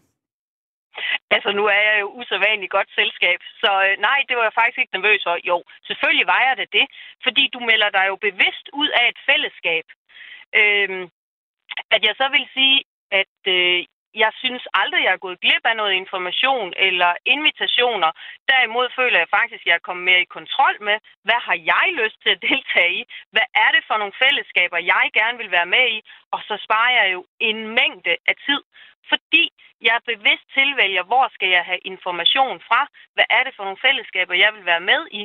Altså, nu er jeg jo usædvanligt godt selskab, så øh, nej, det var jeg faktisk ikke nervøs for. Jo, selvfølgelig var jeg det det, fordi du melder dig jo bevidst ud af et fællesskab. Øh, at jeg så vil sige, at øh, jeg synes aldrig, jeg er gået glip af noget information eller invitationer. Derimod føler jeg faktisk, at jeg er kommet mere i kontrol med, hvad har jeg lyst til at deltage i? Hvad er det for nogle fællesskaber, jeg gerne vil være med i? Og så sparer jeg jo en mængde af tid, fordi jeg bevidst tilvælger, hvor skal jeg have information fra? Hvad er det for nogle fællesskaber, jeg vil være med i?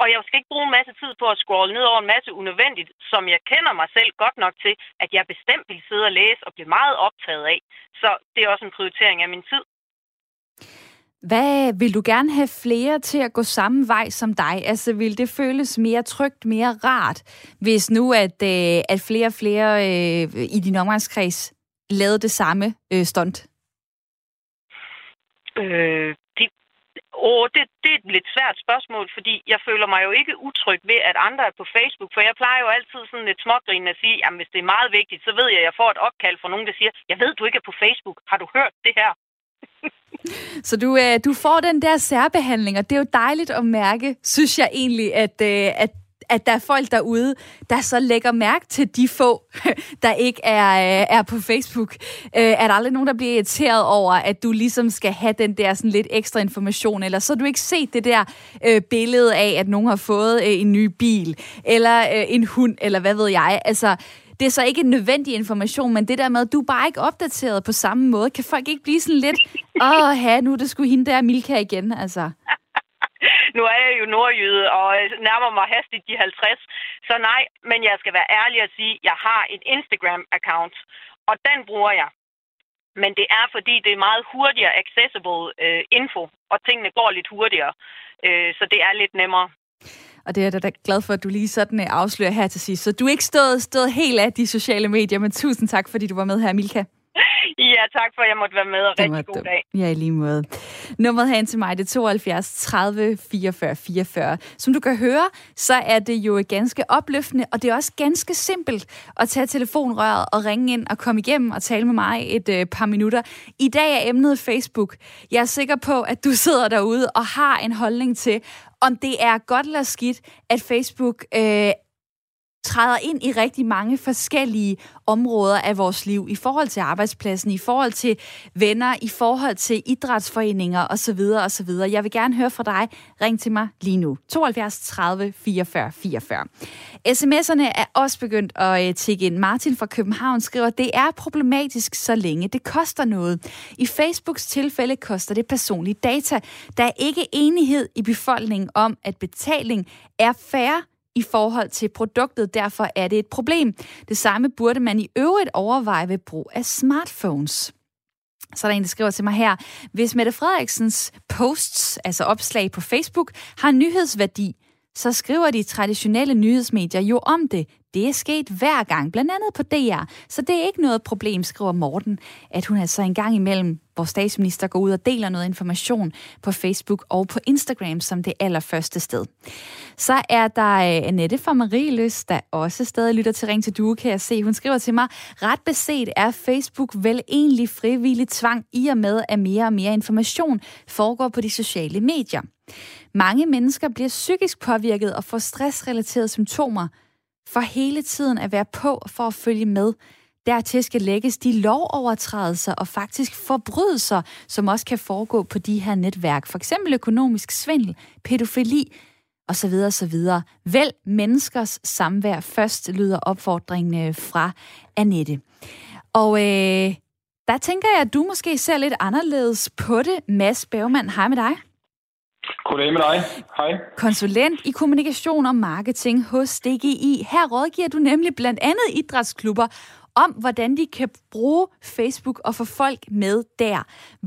Og jeg skal ikke bruge en masse tid på at scrolle ned over en masse unødvendigt, som jeg kender mig selv godt nok til, at jeg bestemt vil sidde og læse og blive meget optaget af. Så det er også en prioritering af min tid. Hvad vil du gerne have flere til at gå samme vej som dig? Altså vil det føles mere trygt, mere rart, hvis nu at, øh, at flere og flere øh, i din omgangskreds lavede det samme øh, stunt? Øh, åh, det, det er et lidt svært spørgsmål, fordi jeg føler mig jo ikke utryg ved, at andre er på Facebook, for jeg plejer jo altid sådan lidt smågrinende at sige, jamen hvis det er meget vigtigt, så ved jeg, at jeg får et opkald fra nogen, der siger, jeg ved, du ikke er på Facebook. Har du hørt det her? Så du, øh, du får den der særbehandling, og det er jo dejligt at mærke, synes jeg egentlig, at, øh, at, at der er folk derude, der så lægger mærke til de få, der ikke er, øh, er på Facebook. Øh, er der aldrig nogen, der bliver irriteret over, at du ligesom skal have den der sådan lidt ekstra information, eller så har du ikke set det der øh, billede af, at nogen har fået øh, en ny bil, eller øh, en hund, eller hvad ved jeg. Altså, det er så ikke en nødvendig information, men det der med, at du er bare ikke opdateret på samme måde, kan folk ikke blive sådan lidt, åh, ha, nu det skulle hende der Milka igen, altså. nu er jeg jo nordjyde og øh, nærmer mig hastigt de 50. Så nej, men jeg skal være ærlig og sige, at jeg har et Instagram-account, og den bruger jeg. Men det er, fordi det er meget hurtigere accessible øh, info, og tingene går lidt hurtigere. Øh, så det er lidt nemmere. Og det er jeg da glad for, at du lige sådan øh, afslører her til sidst. Så du er ikke stået, stået helt af de sociale medier, men tusind tak, fordi du var med her, Milka. Ja, tak for, at jeg måtte være med, og rigtig god dag. Ja, i lige måde. Nummeret hen til mig, det er 72 30 44 44. Som du kan høre, så er det jo ganske opløftende, og det er også ganske simpelt at tage telefonrøret og ringe ind og komme igennem og tale med mig et øh, par minutter. I dag er emnet Facebook. Jeg er sikker på, at du sidder derude og har en holdning til, om det er godt eller skidt, at Facebook øh, træder ind i rigtig mange forskellige områder af vores liv, i forhold til arbejdspladsen, i forhold til venner, i forhold til idrætsforeninger osv. osv. Jeg vil gerne høre fra dig. Ring til mig lige nu. 72 30 44 44. SMS'erne er også begyndt at øh, tikke ind. Martin fra København skriver, det er problematisk så længe det koster noget. I Facebooks tilfælde koster det personlige data. Der er ikke enighed i befolkningen om, at betaling er færre i forhold til produktet. Derfor er det et problem. Det samme burde man i øvrigt overveje ved brug af smartphones. Så er der en, der skriver til mig her, hvis Mette Frederiksens posts, altså opslag på Facebook, har nyhedsværdi, så skriver de traditionelle nyhedsmedier jo om det. Det er sket hver gang, blandt andet på DR. Så det er ikke noget problem, skriver Morten, at hun altså en gang imellem, hvor statsminister går ud og deler noget information på Facebook og på Instagram som det allerførste sted. Så er der øh, Annette fra Marieløs, der også stadig lytter til Ring til Due, kan jeg se. Hun skriver til mig, ret beset er Facebook vel egentlig frivillig tvang i og med, at mere og mere information foregår på de sociale medier. Mange mennesker bliver psykisk påvirket og får stressrelaterede symptomer for hele tiden at være på for at følge med. Dertil skal lægges de lovovertrædelser og faktisk forbrydelser, som også kan foregå på de her netværk. For eksempel økonomisk svindel, pædofili osv. osv. Vel menneskers samvær først, lyder opfordringen øh, fra Annette. Og øh, der tænker jeg, at du måske ser lidt anderledes på det. Mads Bergman, hej med dig. Goddag med dig. Hej. Konsulent i kommunikation og marketing hos DGI. Her rådgiver du nemlig blandt andet idrætsklubber om, hvordan de kan bruge Facebook og få folk med der.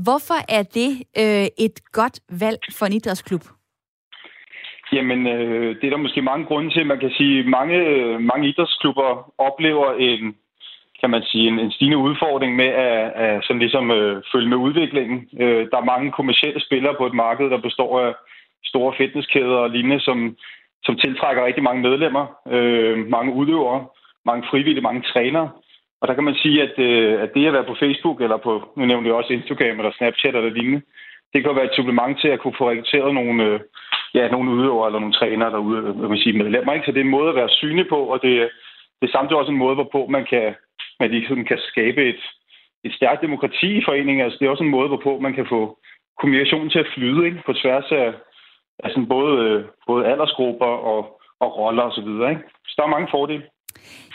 Hvorfor er det øh, et godt valg for en idrætsklub? Jamen, øh, det er der måske mange grunde til. Man kan sige, at mange, øh, mange idrætsklubber oplever en, kan man sige, en, en stigende udfordring med at, at sådan ligesom, øh, følge med udviklingen. Øh, der er mange kommersielle spillere på et marked, der består af store fitnesskæder og lignende, som, som tiltrækker rigtig mange medlemmer, øh, mange udøvere, mange frivillige, mange trænere. Og der kan man sige, at, øh, at det at være på Facebook, eller på, nu nævnte jeg også Instagram eller Snapchat eller lignende, det kan være et supplement til at kunne få rekrutteret nogle, øh, ja, nogle udøvere eller nogle trænere derude, øh, hvad man sige, medlemmer. Ikke? Så det er en måde at være synlig på, og det, det er samtidig også en måde, hvorpå man kan, man ligesom kan skabe et, et stærkt demokrati i foreningen. Altså, det er også en måde, hvorpå man kan få kommunikationen til at flyde ikke? på tværs af, af sådan både, øh, både aldersgrupper og, og roller osv. Så, ikke? så der er mange fordele.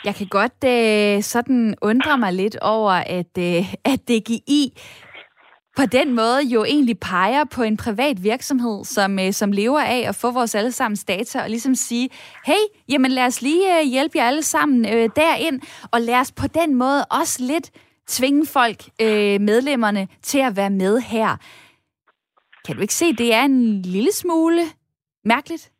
Jeg kan godt øh, sådan undre mig lidt over, at, øh, at DGI på den måde jo egentlig peger på en privat virksomhed, som, øh, som lever af at få vores allesammens data og ligesom sige, hey, jamen lad os lige øh, hjælpe jer alle sammen øh, derind, og lad os på den måde også lidt tvinge folk, øh, medlemmerne, til at være med her. Kan du ikke se, det er en lille smule mærkeligt?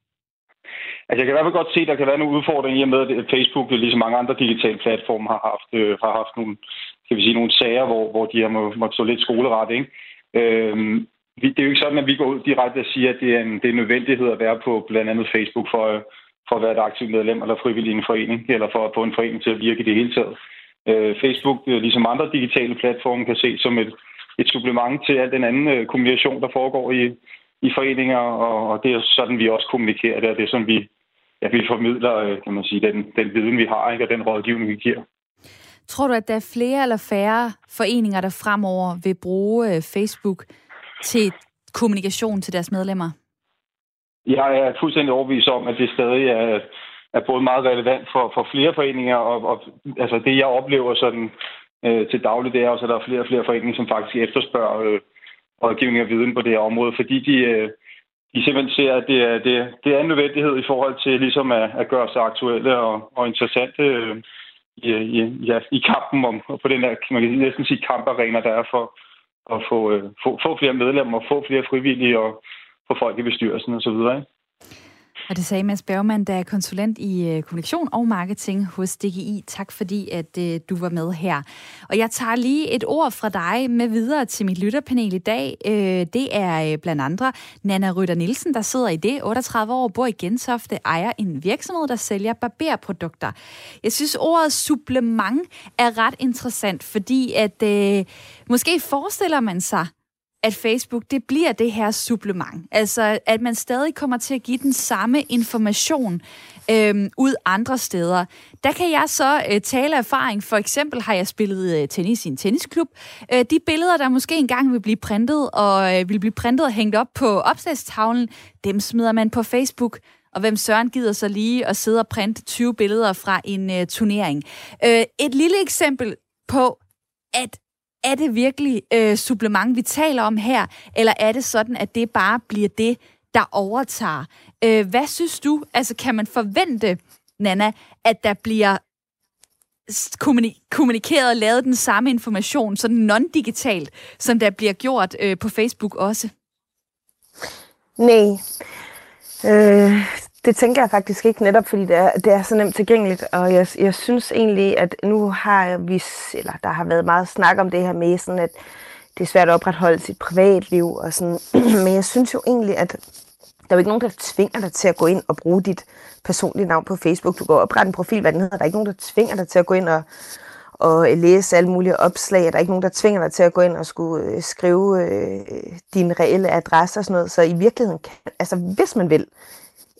Altså, jeg kan i hvert fald godt se, at der kan være nogle udfordringer i og med, at Facebook, ligesom mange andre digitale platforme, har haft, øh, har haft nogle, kan vi sige, nogle sager, hvor, hvor de har må, måttet stå lidt skoleret. Ikke? Øhm, det er jo ikke sådan, at vi går ud direkte og siger, at det er en, det er en nødvendighed at være på blandt andet Facebook for, for at være et aktivt medlem eller frivillig i en forening, eller for at få en forening til at virke i det hele taget. Øh, Facebook, øh, ligesom andre digitale platforme, kan ses som et, et supplement til al den anden øh, kommunikation, der foregår i, i foreninger, og, og det er sådan, vi også kommunikerer det, og det er sådan, vi ja, vi formidler, øh, kan man sige, den, den viden, vi har, ikke, og den rådgivning, vi giver. Tror du, at der er flere eller færre foreninger, der fremover vil bruge øh, Facebook til kommunikation til deres medlemmer? Jeg er fuldstændig overbevist om, at det stadig er, er både meget relevant for, for flere foreninger, og, og altså det, jeg oplever sådan, øh, til daglig, det er også, at der er flere og flere foreninger, som faktisk efterspørger øh, rådgivning og viden på det her område, fordi de, øh, de simpelthen ser, at det er, det, det er en nødvendighed i forhold til ligesom at, at gøre sig aktuelle og, og interessante øh, i, i, ja, i kampen om, på den her, man kan næsten sige, kamparena, der er for at få, øh, få, få flere medlemmer, få flere frivillige og få folk i bestyrelsen osv. Ikke? Og det sagde Mads Bergman, der er konsulent i øh, kommunikation og marketing hos DGI. Tak fordi, at øh, du var med her. Og jeg tager lige et ord fra dig med videre til mit lytterpanel i dag. Øh, det er øh, blandt andre Nana Rytter Nielsen, der sidder i det. 38 år, bor i Gentofte, ejer en virksomhed, der sælger barberprodukter. Jeg synes, ordet supplement er ret interessant, fordi at øh, måske forestiller man sig, at Facebook det bliver det her supplement. Altså, at man stadig kommer til at give den samme information øhm, ud andre steder. Der kan jeg så øh, tale erfaring. For eksempel har jeg spillet øh, tennis i en tennisklub. Øh, de billeder, der måske engang vil blive printet og øh, vil blive printet og hængt op på opslagstavlen, dem smider man på Facebook. Og hvem Søren gider så lige at sidde og printe 20 billeder fra en øh, turnering. Øh, et lille eksempel på, at er det virkelig øh, supplement, vi taler om her, eller er det sådan, at det bare bliver det, der overtager? Øh, hvad synes du? Altså, kan man forvente, Nana, at der bliver kommunikeret og lavet den samme information, sådan non-digitalt, som der bliver gjort øh, på Facebook også? Nej. Øh, det tænker jeg faktisk ikke netop, fordi det er, det er så nemt tilgængeligt, og jeg, jeg synes egentlig, at nu har vi, eller der har været meget snak om det her med, sådan at det er svært at opretholde sit privatliv, og sådan, men jeg synes jo egentlig, at der er jo ikke nogen, der tvinger dig til at gå ind og bruge dit personlige navn på Facebook. Du går og oprette en profil, hvad den hedder. Der er ikke nogen, der tvinger dig til at gå ind og, og læse alle mulige opslag. Der er ikke nogen, der tvinger dig til at gå ind og skulle øh, skrive øh, din reelle adresse og sådan noget. Så i virkeligheden, kan, altså hvis man vil,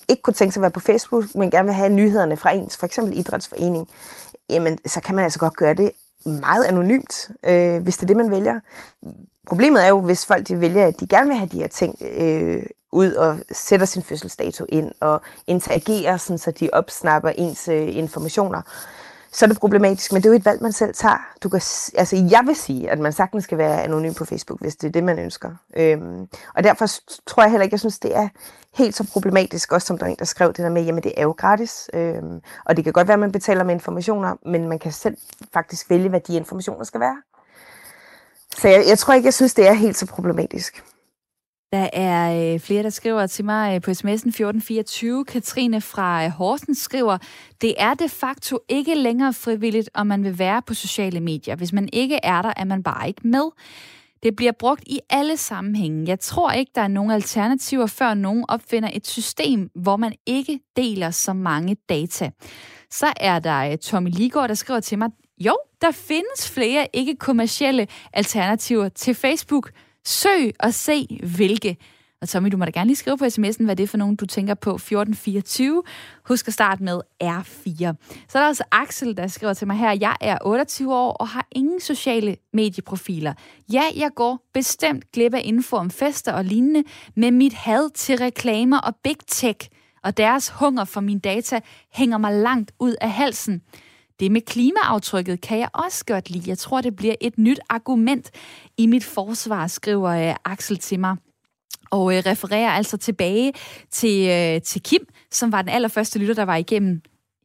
ikke kunne tænke sig at være på Facebook, men gerne vil have nyhederne fra ens, for eksempel idrætsforening, jamen så kan man altså godt gøre det meget anonymt, øh, hvis det er det, man vælger. Problemet er jo, hvis folk de vælger, at de gerne vil have de her ting øh, ud og sætter sin fødselsdato ind og interagerer, sådan, så de opsnapper ens øh, informationer så er det problematisk, men det er jo et valg, man selv tager. Du kan, altså, jeg vil sige, at man sagtens skal være anonym på Facebook, hvis det er det, man ønsker. Øhm, og derfor tror jeg heller ikke, jeg synes, det er helt så problematisk, også som der er en, der skrev det der med, jamen det er jo gratis. Øhm, og det kan godt være, at man betaler med informationer, men man kan selv faktisk vælge, hvad de informationer skal være. Så jeg, jeg tror ikke, jeg synes, det er helt så problematisk. Der er øh, flere, der skriver til mig øh, på sms'en 1424. Katrine fra øh, Horsens skriver, det er de facto ikke længere frivilligt, om man vil være på sociale medier. Hvis man ikke er der, er man bare ikke med. Det bliver brugt i alle sammenhænge. Jeg tror ikke, der er nogen alternativer, før nogen opfinder et system, hvor man ikke deler så mange data. Så er der øh, Tommy Ligård, der skriver til mig, jo, der findes flere ikke-kommercielle alternativer til Facebook – Søg og se, hvilke. Og Tommy, du må da gerne lige skrive på sms'en, hvad det er for nogen, du tænker på. 1424. Husk at starte med R4. Så er der også Axel, der skriver til mig her, jeg er 28 år og har ingen sociale medieprofiler. Ja, jeg går bestemt glip af info om fester og lignende, men mit had til reklamer og big tech og deres hunger for min data hænger mig langt ud af halsen. Det med klimaaftrykket kan jeg også godt lide. Jeg tror, det bliver et nyt argument i mit forsvar, skriver øh, Axel til mig og øh, refererer altså tilbage til, øh, til Kim, som var den allerførste lytter, der var igennem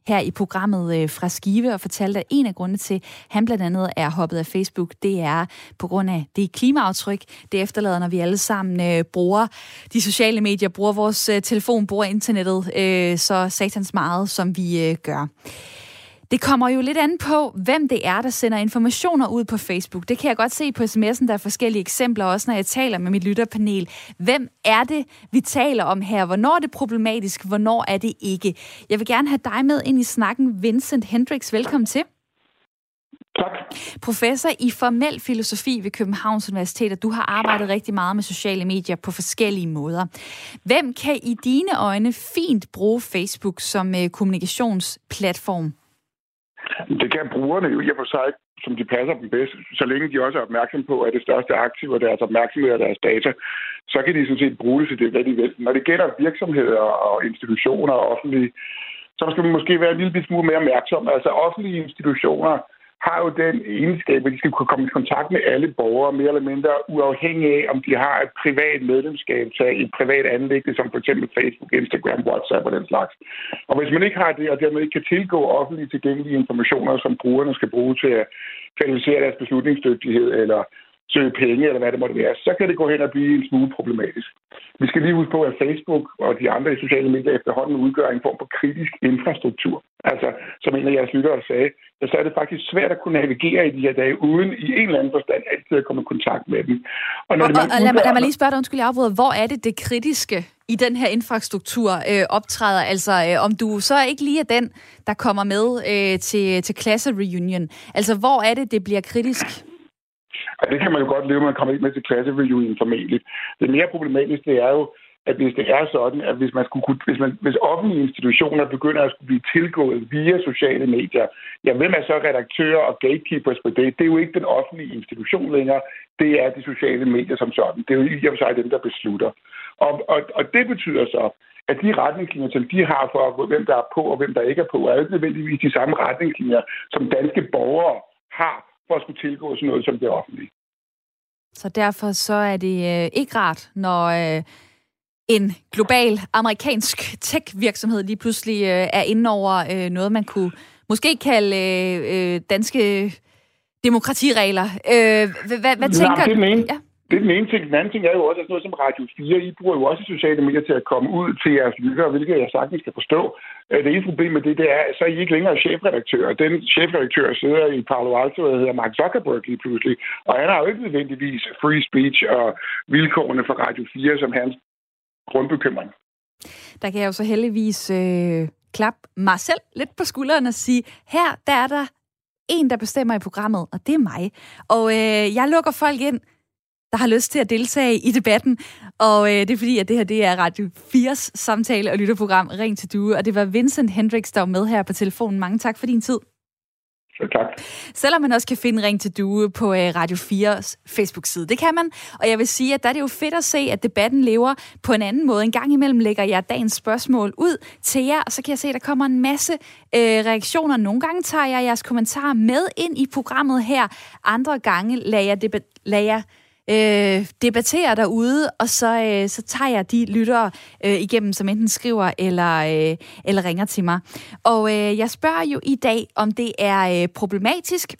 her i programmet øh, fra Skive og fortalte, at en af grundene til, at han blandt andet er hoppet af Facebook, det er på grund af det klimaaftryk, det efterlader, når vi alle sammen øh, bruger de sociale medier, bruger vores øh, telefon, bruger internettet øh, så satans meget, som vi øh, gør. Det kommer jo lidt an på, hvem det er, der sender informationer ud på Facebook. Det kan jeg godt se på sms'en, der er forskellige eksempler, også når jeg taler med mit lytterpanel. Hvem er det, vi taler om her? Hvornår er det problematisk? Hvornår er det ikke? Jeg vil gerne have dig med ind i snakken. Vincent Hendricks, velkommen til. Tak. Professor i formel filosofi ved Københavns Universitet, og du har arbejdet rigtig meget med sociale medier på forskellige måder. Hvem kan i dine øjne fint bruge Facebook som uh, kommunikationsplatform? Det kan brugerne jo i og for sig, som de passer dem bedst, så længe de også er opmærksom på, at det største aktiv er deres opmærksomhed og deres data, så kan de sådan set bruge det til det, hvad de vil. Når det gælder virksomheder og institutioner og offentlige, så skal man måske være en lille smule mere opmærksom. Altså offentlige institutioner har jo den egenskab, at de skal kunne komme i kontakt med alle borgere, mere eller mindre uafhængig af, om de har et privat medlemskab til et privat anlægge, som f.eks. Facebook, Instagram, WhatsApp og den slags. Og hvis man ikke har det, og dermed ikke kan tilgå offentligt tilgængelige informationer, som brugerne skal bruge til at kvalificere deres beslutningsdygtighed eller søge penge, eller hvad det måtte være, så kan det gå hen og blive en smule problematisk. Vi skal lige huske på, at Facebook og de andre sociale medier efterhånden udgør en form for kritisk infrastruktur. Altså, som en af jeres lyttere sagde, så er det faktisk svært at kunne navigere i de her dage, uden i en eller anden forstand altid at komme i kontakt med dem. Og, når og, og, og lad, mig, lad mig lige spørge dig, undskyld, jeg afbryder. Hvor er det det kritiske i den her infrastruktur øh, optræder? Altså, øh, om du så ikke lige er den, der kommer med øh, til, til klasse-reunion. Altså, hvor er det, det bliver kritisk? Og det kan man jo godt leve med, man kommer ikke med til klassereunion formentlig. Det mere problematiske, det er jo, at hvis det er sådan, at hvis, man skulle, hvis, man, hvis offentlige institutioner begynder at skulle blive tilgået via sociale medier, ja, hvem er så redaktører og gatekeepers på det? Det er jo ikke den offentlige institution længere, det er de sociale medier som sådan. Det er jo i og for sig dem, der beslutter. Og, og, og det betyder så, at de retningslinjer, som de har for, hvem der er på og hvem der ikke er på, er jo ikke nødvendigvis de samme retningslinjer, som danske borgere har for at skulle tilgå sådan noget som det offentlige. Så derfor så er det øh, ikke rart, når øh, en global amerikansk tech-virksomhed lige pludselig øh, er inde over øh, noget, man kunne måske kalde øh, øh danske demokratiregler. Øh, hvad, hvad tænker du? Ja. Det er den ene ting. Den anden ting er jo også, at noget som Radio 4, I bruger jo også sociale medier til at komme ud til jeres lyttere, hvilket jeg sagtens skal forstå. Øh, det ene problem med det, det er, at så er I ikke længere chefredaktør. Den chefredaktør sidder i Palo Alto, der hedder Mark Zuckerberg lige pludselig. Og han har jo ikke nødvendigvis free speech og vilkårene for Radio 4 som hans grundbekymring. Der kan jeg jo så heldigvis øh, klappe mig selv lidt på skulderen og sige, her der er der en, der bestemmer i programmet, og det er mig. Og øh, jeg lukker folk ind, der har lyst til at deltage i debatten. Og øh, det er fordi, at det her det er Radio 4's samtale- og lytterprogram Ring til Due. Og det var Vincent Hendricks, der var med her på telefonen. Mange tak for din tid. tak. Selvom man også kan finde Ring til Due på øh, Radio 4's Facebook-side. Det kan man. Og jeg vil sige, at der er det jo fedt at se, at debatten lever på en anden måde. En gang imellem lægger jeg dagens spørgsmål ud til jer, og så kan jeg se, at der kommer en masse øh, reaktioner. Nogle gange tager jeg jeres kommentarer med ind i programmet her. Andre gange lader jeg, debat- lader jeg øh, debatterer derude, og så, øh, så tager jeg de lyttere øh, igennem, som enten skriver eller, øh, eller ringer til mig. Og øh, jeg spørger jo i dag, om det er øh, problematisk,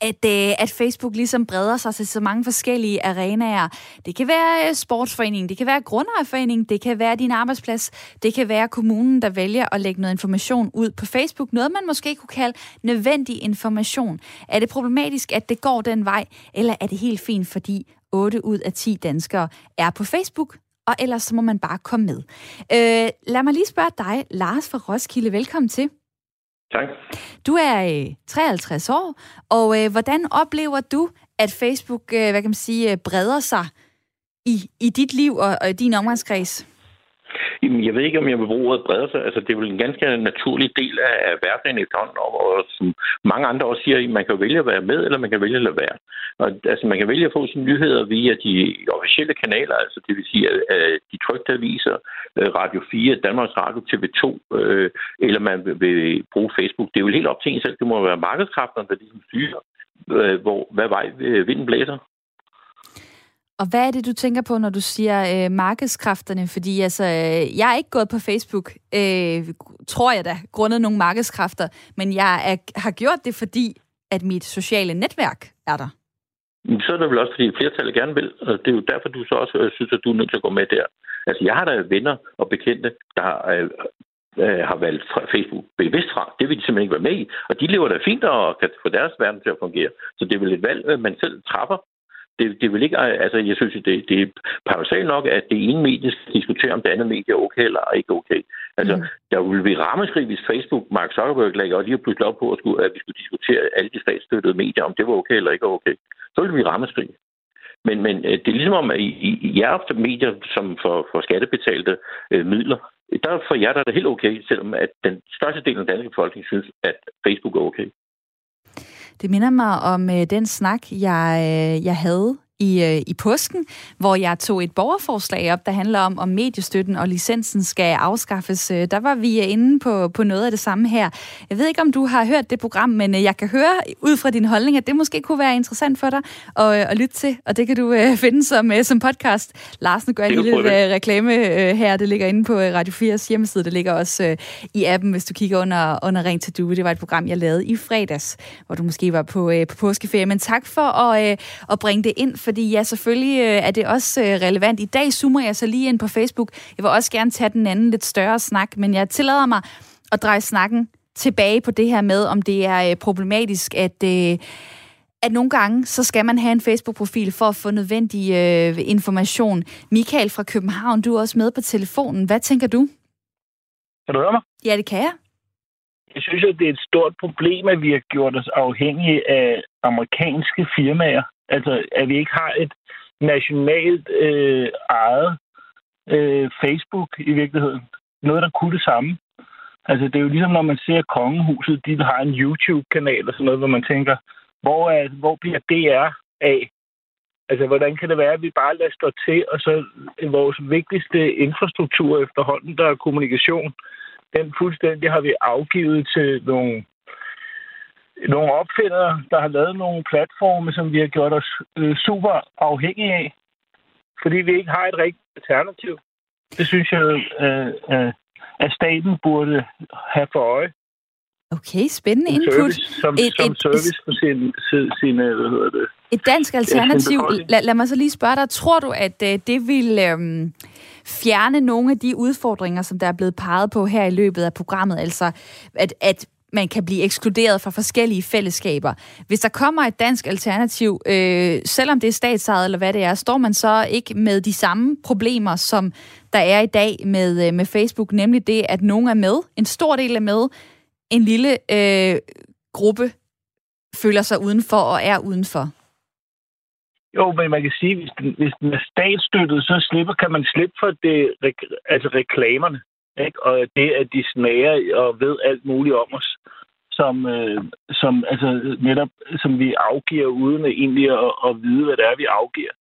at, øh, at Facebook ligesom breder sig til så mange forskellige arenaer. Det kan være øh, sportsforeningen, det kan være grundejerforeningen, det kan være din arbejdsplads, det kan være kommunen, der vælger at lægge noget information ud på Facebook. Noget, man måske kunne kalde nødvendig information. Er det problematisk, at det går den vej, eller er det helt fint, fordi 8 ud af 10 danskere er på Facebook, og ellers så må man bare komme med. Øh, lad mig lige spørge dig, Lars fra Roskilde. Velkommen til. Tak. Du er øh, 53 år, og øh, hvordan oplever du, at Facebook øh, hvad kan man sige, øh, breder sig i, i dit liv og, og din omgangskreds? Jamen, jeg ved ikke, om jeg vil bruge ordet breder sig. Altså, det er vel en ganske naturlig del af hverdagen efterhånden, og, og som mange andre også siger, man kan vælge at være med, eller man kan vælge at lade være. Og, altså, man kan vælge at få sine nyheder via de officielle kanaler, altså det vil sige at de trygte aviser, øh, Radio 4, Danmarks Radio, TV2, øh, eller man vil, vil bruge Facebook. Det er jo helt op til en selv. Det må være markedskræfterne, der ligesom styrer, øh, hvor, hvad vej øh, vinden blæser. Og hvad er det, du tænker på, når du siger øh, markedskræfterne? Fordi altså, øh, jeg er ikke gået på Facebook, øh, tror jeg da, grundet nogle markedskræfter, men jeg er, har gjort det, fordi at mit sociale netværk er der. Så er det vel også, fordi flertallet gerne vil, og det er jo derfor, du så også øh, synes, at du er nødt til at gå med der. Altså, jeg har da venner og bekendte, der har, øh, har valgt Facebook bevidst fra. Det vil de simpelthen ikke være med i. Og de lever da fint og kan få deres verden til at fungere. Så det er vel et valg, øh, man selv træffer det, det vil ikke, altså jeg synes, det, det er paradoxalt nok, at det ene medie skal diskutere, om det andet medie er okay eller ikke okay. Altså, mm. der ville blive rammeskrig, hvis Facebook, Mark Zuckerberg, lægger og lige pludselig op på, at, skulle, at vi skulle diskutere alle de statsstøttede medier, om det var okay eller ikke okay. Så ville vi rammeskrig. Men, men øh, det er ligesom om, at I, I, I er ofte medier, som for, for skattebetalte øh, midler, der for jer der er det helt okay, selvom at den største del af den danske befolkning synes, at Facebook er okay. Det minder mig om øh, den snak, jeg, øh, jeg havde i, øh, i påsken, hvor jeg tog et borgerforslag op, der handler om, om mediestøtten og licensen skal afskaffes. Øh, der var vi inde på, på noget af det samme her. Jeg ved ikke, om du har hørt det program, men øh, jeg kan høre ud fra din holdning, at det måske kunne være interessant for dig at, at lytte til, og det kan du uh, finde som, uh, som podcast. Lars, nu gør lige lidt uh, reklame uh, her. Det ligger inde på Radio 4's hjemmeside. Det ligger også uh, i appen, hvis du kigger under, under Ring til Due. Det var et program, jeg lavede i fredags, hvor du måske var på, uh, på påskeferie. Men tak for at, uh, at bringe det ind, fordi ja, selvfølgelig øh, er det også øh, relevant. I dag zoomer jeg så lige ind på Facebook. Jeg vil også gerne tage den anden lidt større snak, men jeg tillader mig at dreje snakken tilbage på det her med, om det er øh, problematisk, at at nogle gange, så skal man have en Facebook-profil for at få nødvendig øh, information. Michael fra København, du er også med på telefonen. Hvad tænker du? Kan du høre mig? Ja, det kan jeg. Jeg synes, at det er et stort problem, at vi har gjort os afhængige af amerikanske firmaer. Altså, at vi ikke har et nationalt øh, ejet øh, Facebook i virkeligheden. Noget, der kunne det samme. Altså, det er jo ligesom, når man ser Kongehuset, de har en YouTube-kanal og sådan noget, hvor man tænker, hvor, er, hvor bliver DR af? Altså, hvordan kan det være, at vi bare lader stå til, og så vores vigtigste infrastruktur efterhånden, der er kommunikation, den fuldstændig har vi afgivet til nogle nogle opfindere, der har lavet nogle platforme, som vi har gjort os øh, super afhængige af, fordi vi ikke har et rigtigt alternativ. Det synes jeg, øh, øh, at staten burde have for øje. Okay, spændende som input. Service, som, et, som et, service for sin, sin, sin, hvad hedder det? Et dansk alternativ. Lad, lad mig så lige spørge dig. Tror du, at øh, det vil øh, fjerne nogle af de udfordringer, som der er blevet peget på her i løbet af programmet? Altså, at, at man kan blive ekskluderet fra forskellige fællesskaber. Hvis der kommer et dansk alternativ, øh, selvom det er statsejet eller hvad det er, står man så ikke med de samme problemer, som der er i dag med, øh, med Facebook, nemlig det, at nogen er med, en stor del er med, en lille øh, gruppe føler sig udenfor og er udenfor. Jo, men man kan sige, at hvis den, hvis den er statsstøttet, så slipper, kan man slippe for det, altså reklamerne. Ikke? Og det, at de smager og ved alt muligt om os, som, øh, som, altså, netop, som vi afgiver, uden at egentlig at, at vide, hvad det er, vi afgiver.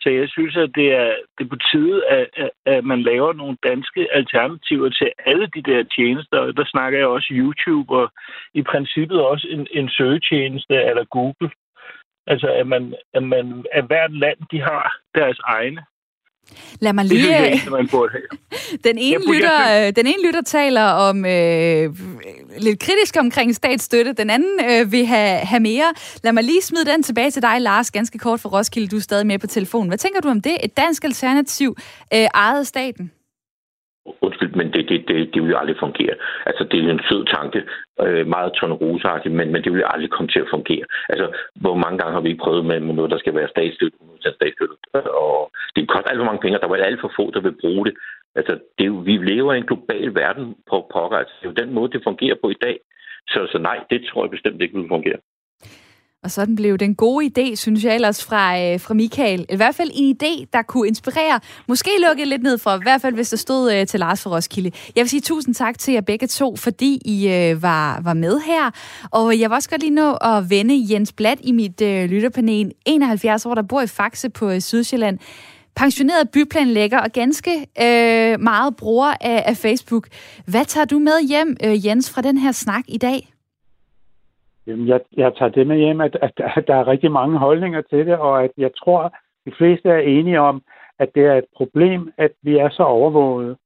Så jeg synes, at det er, det er på tide, at, at, at man laver nogle danske alternativer til alle de der tjenester. Der snakker jeg også YouTube, og i princippet også en, en søgetjeneste eller Google. Altså, at, man, at, man, at hvert land, de har deres egne Lad mig lige... Det synes jeg man burde have. Den ene, burde, lytter, jeg... den ene lytter taler om øh, lidt kritisk omkring statsstøtte, den anden øh, vil have, have mere. Lad mig lige smide den tilbage til dig, Lars, ganske kort for Roskilde. Du er stadig med på telefonen. Hvad tænker du om det? Et dansk alternativ øh, ejet staten? Undskyld, men det, det, det, det vil jo aldrig fungere. Altså, det er en sød tanke, øh, meget tornerosagtigt, men, men det vil aldrig komme til at fungere. Altså, hvor mange gange har vi ikke prøvet med, med noget, der skal være statsstøtte, statsstøtte, og det koster alt for mange penge, og der var alt for få, der vil bruge det. Altså, det er jo, vi lever i en global verden på pokker. Altså, det er jo den måde, det fungerer på i dag. Så, så nej, det tror jeg bestemt ikke vil fungere. Og sådan blev den gode idé, synes jeg ellers, fra, øh, fra Michael. I hvert fald en idé, der kunne inspirere. Måske lukke lidt ned for, i hvert fald hvis der stod øh, til Lars for Roskilde. Jeg vil sige tusind tak til jer begge to, fordi I øh, var, var med her. Og jeg vil også godt lige nå at vende Jens Blad i mit øh, lytterpanel. 71 år, der bor i Faxe på øh, Sydsjælland pensioneret byplanlægger og ganske øh, meget bruger af, af Facebook. Hvad tager du med hjem, øh, Jens, fra den her snak i dag? Jeg, jeg tager det med hjem, at, at, at der er rigtig mange holdninger til det, og at jeg tror, at de fleste er enige om, at det er et problem, at vi er så overvåget,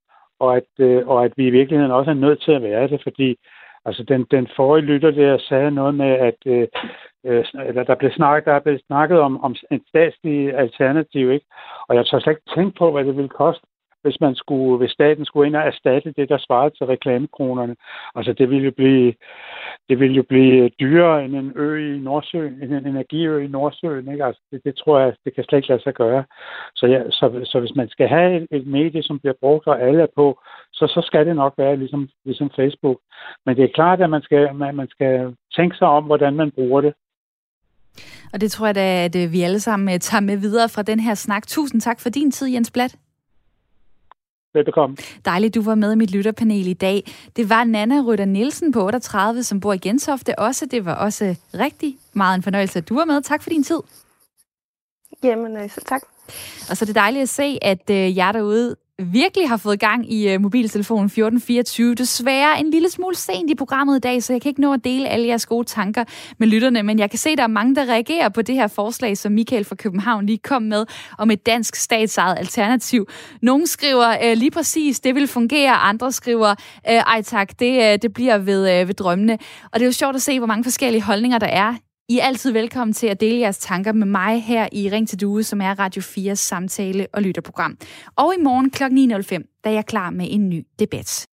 og at, øh, og at vi i virkeligheden også er nødt til at være det, fordi altså den, den forrige lytter der sagde noget med, at øh, øh eller der blev snakket, der blev snakket om, om en statslig alternativ, ikke? og jeg tør slet ikke tænke på, hvad det ville koste hvis man skulle, hvis staten skulle ind og erstatte det, der svarede til reklamekronerne. Altså det ville blive, det ville jo blive dyrere end en ø i Nordsøen, end en energiø i Nordsøen. Ikke? Altså, det, det tror jeg, det kan slet ikke lade sig gøre. Så, ja, så, så hvis man skal have et, et medie, som bliver brugt, og alle er på, så, så skal det nok være ligesom, ligesom Facebook. Men det er klart, at man skal, man, man skal tænke sig om, hvordan man bruger det. Og det tror jeg da, at øh, vi alle sammen øh, tager med videre fra den her snak. Tusind tak for din tid, Jens Blatt. Velbekomme. Dejligt, du var med i mit lytterpanel i dag. Det var Nana Rytter Nielsen på 38, som bor i Gentofte også. Det var også rigtig meget en fornøjelse, at du var med. Tak for din tid. Jamen, øh, så tak. Og så er det dejligt at se, at øh, jer derude virkelig har fået gang i uh, mobiltelefonen 1424. Desværre en lille smule sent i programmet i dag, så jeg kan ikke nå at dele alle jeres gode tanker med lytterne, men jeg kan se, at der er mange, der reagerer på det her forslag, som Michael fra København lige kom med, om et dansk statsejet alternativ. Nogle skriver uh, lige præcis, det vil fungere, andre skriver, uh, ej tak, det, uh, det bliver ved, uh, ved drømmene. Og det er jo sjovt at se, hvor mange forskellige holdninger der er i er altid velkommen til at dele jeres tanker med mig her i Ring til Due, som er Radio 4's samtale- og lytterprogram. Og i morgen kl. 9.05, der er jeg klar med en ny debat.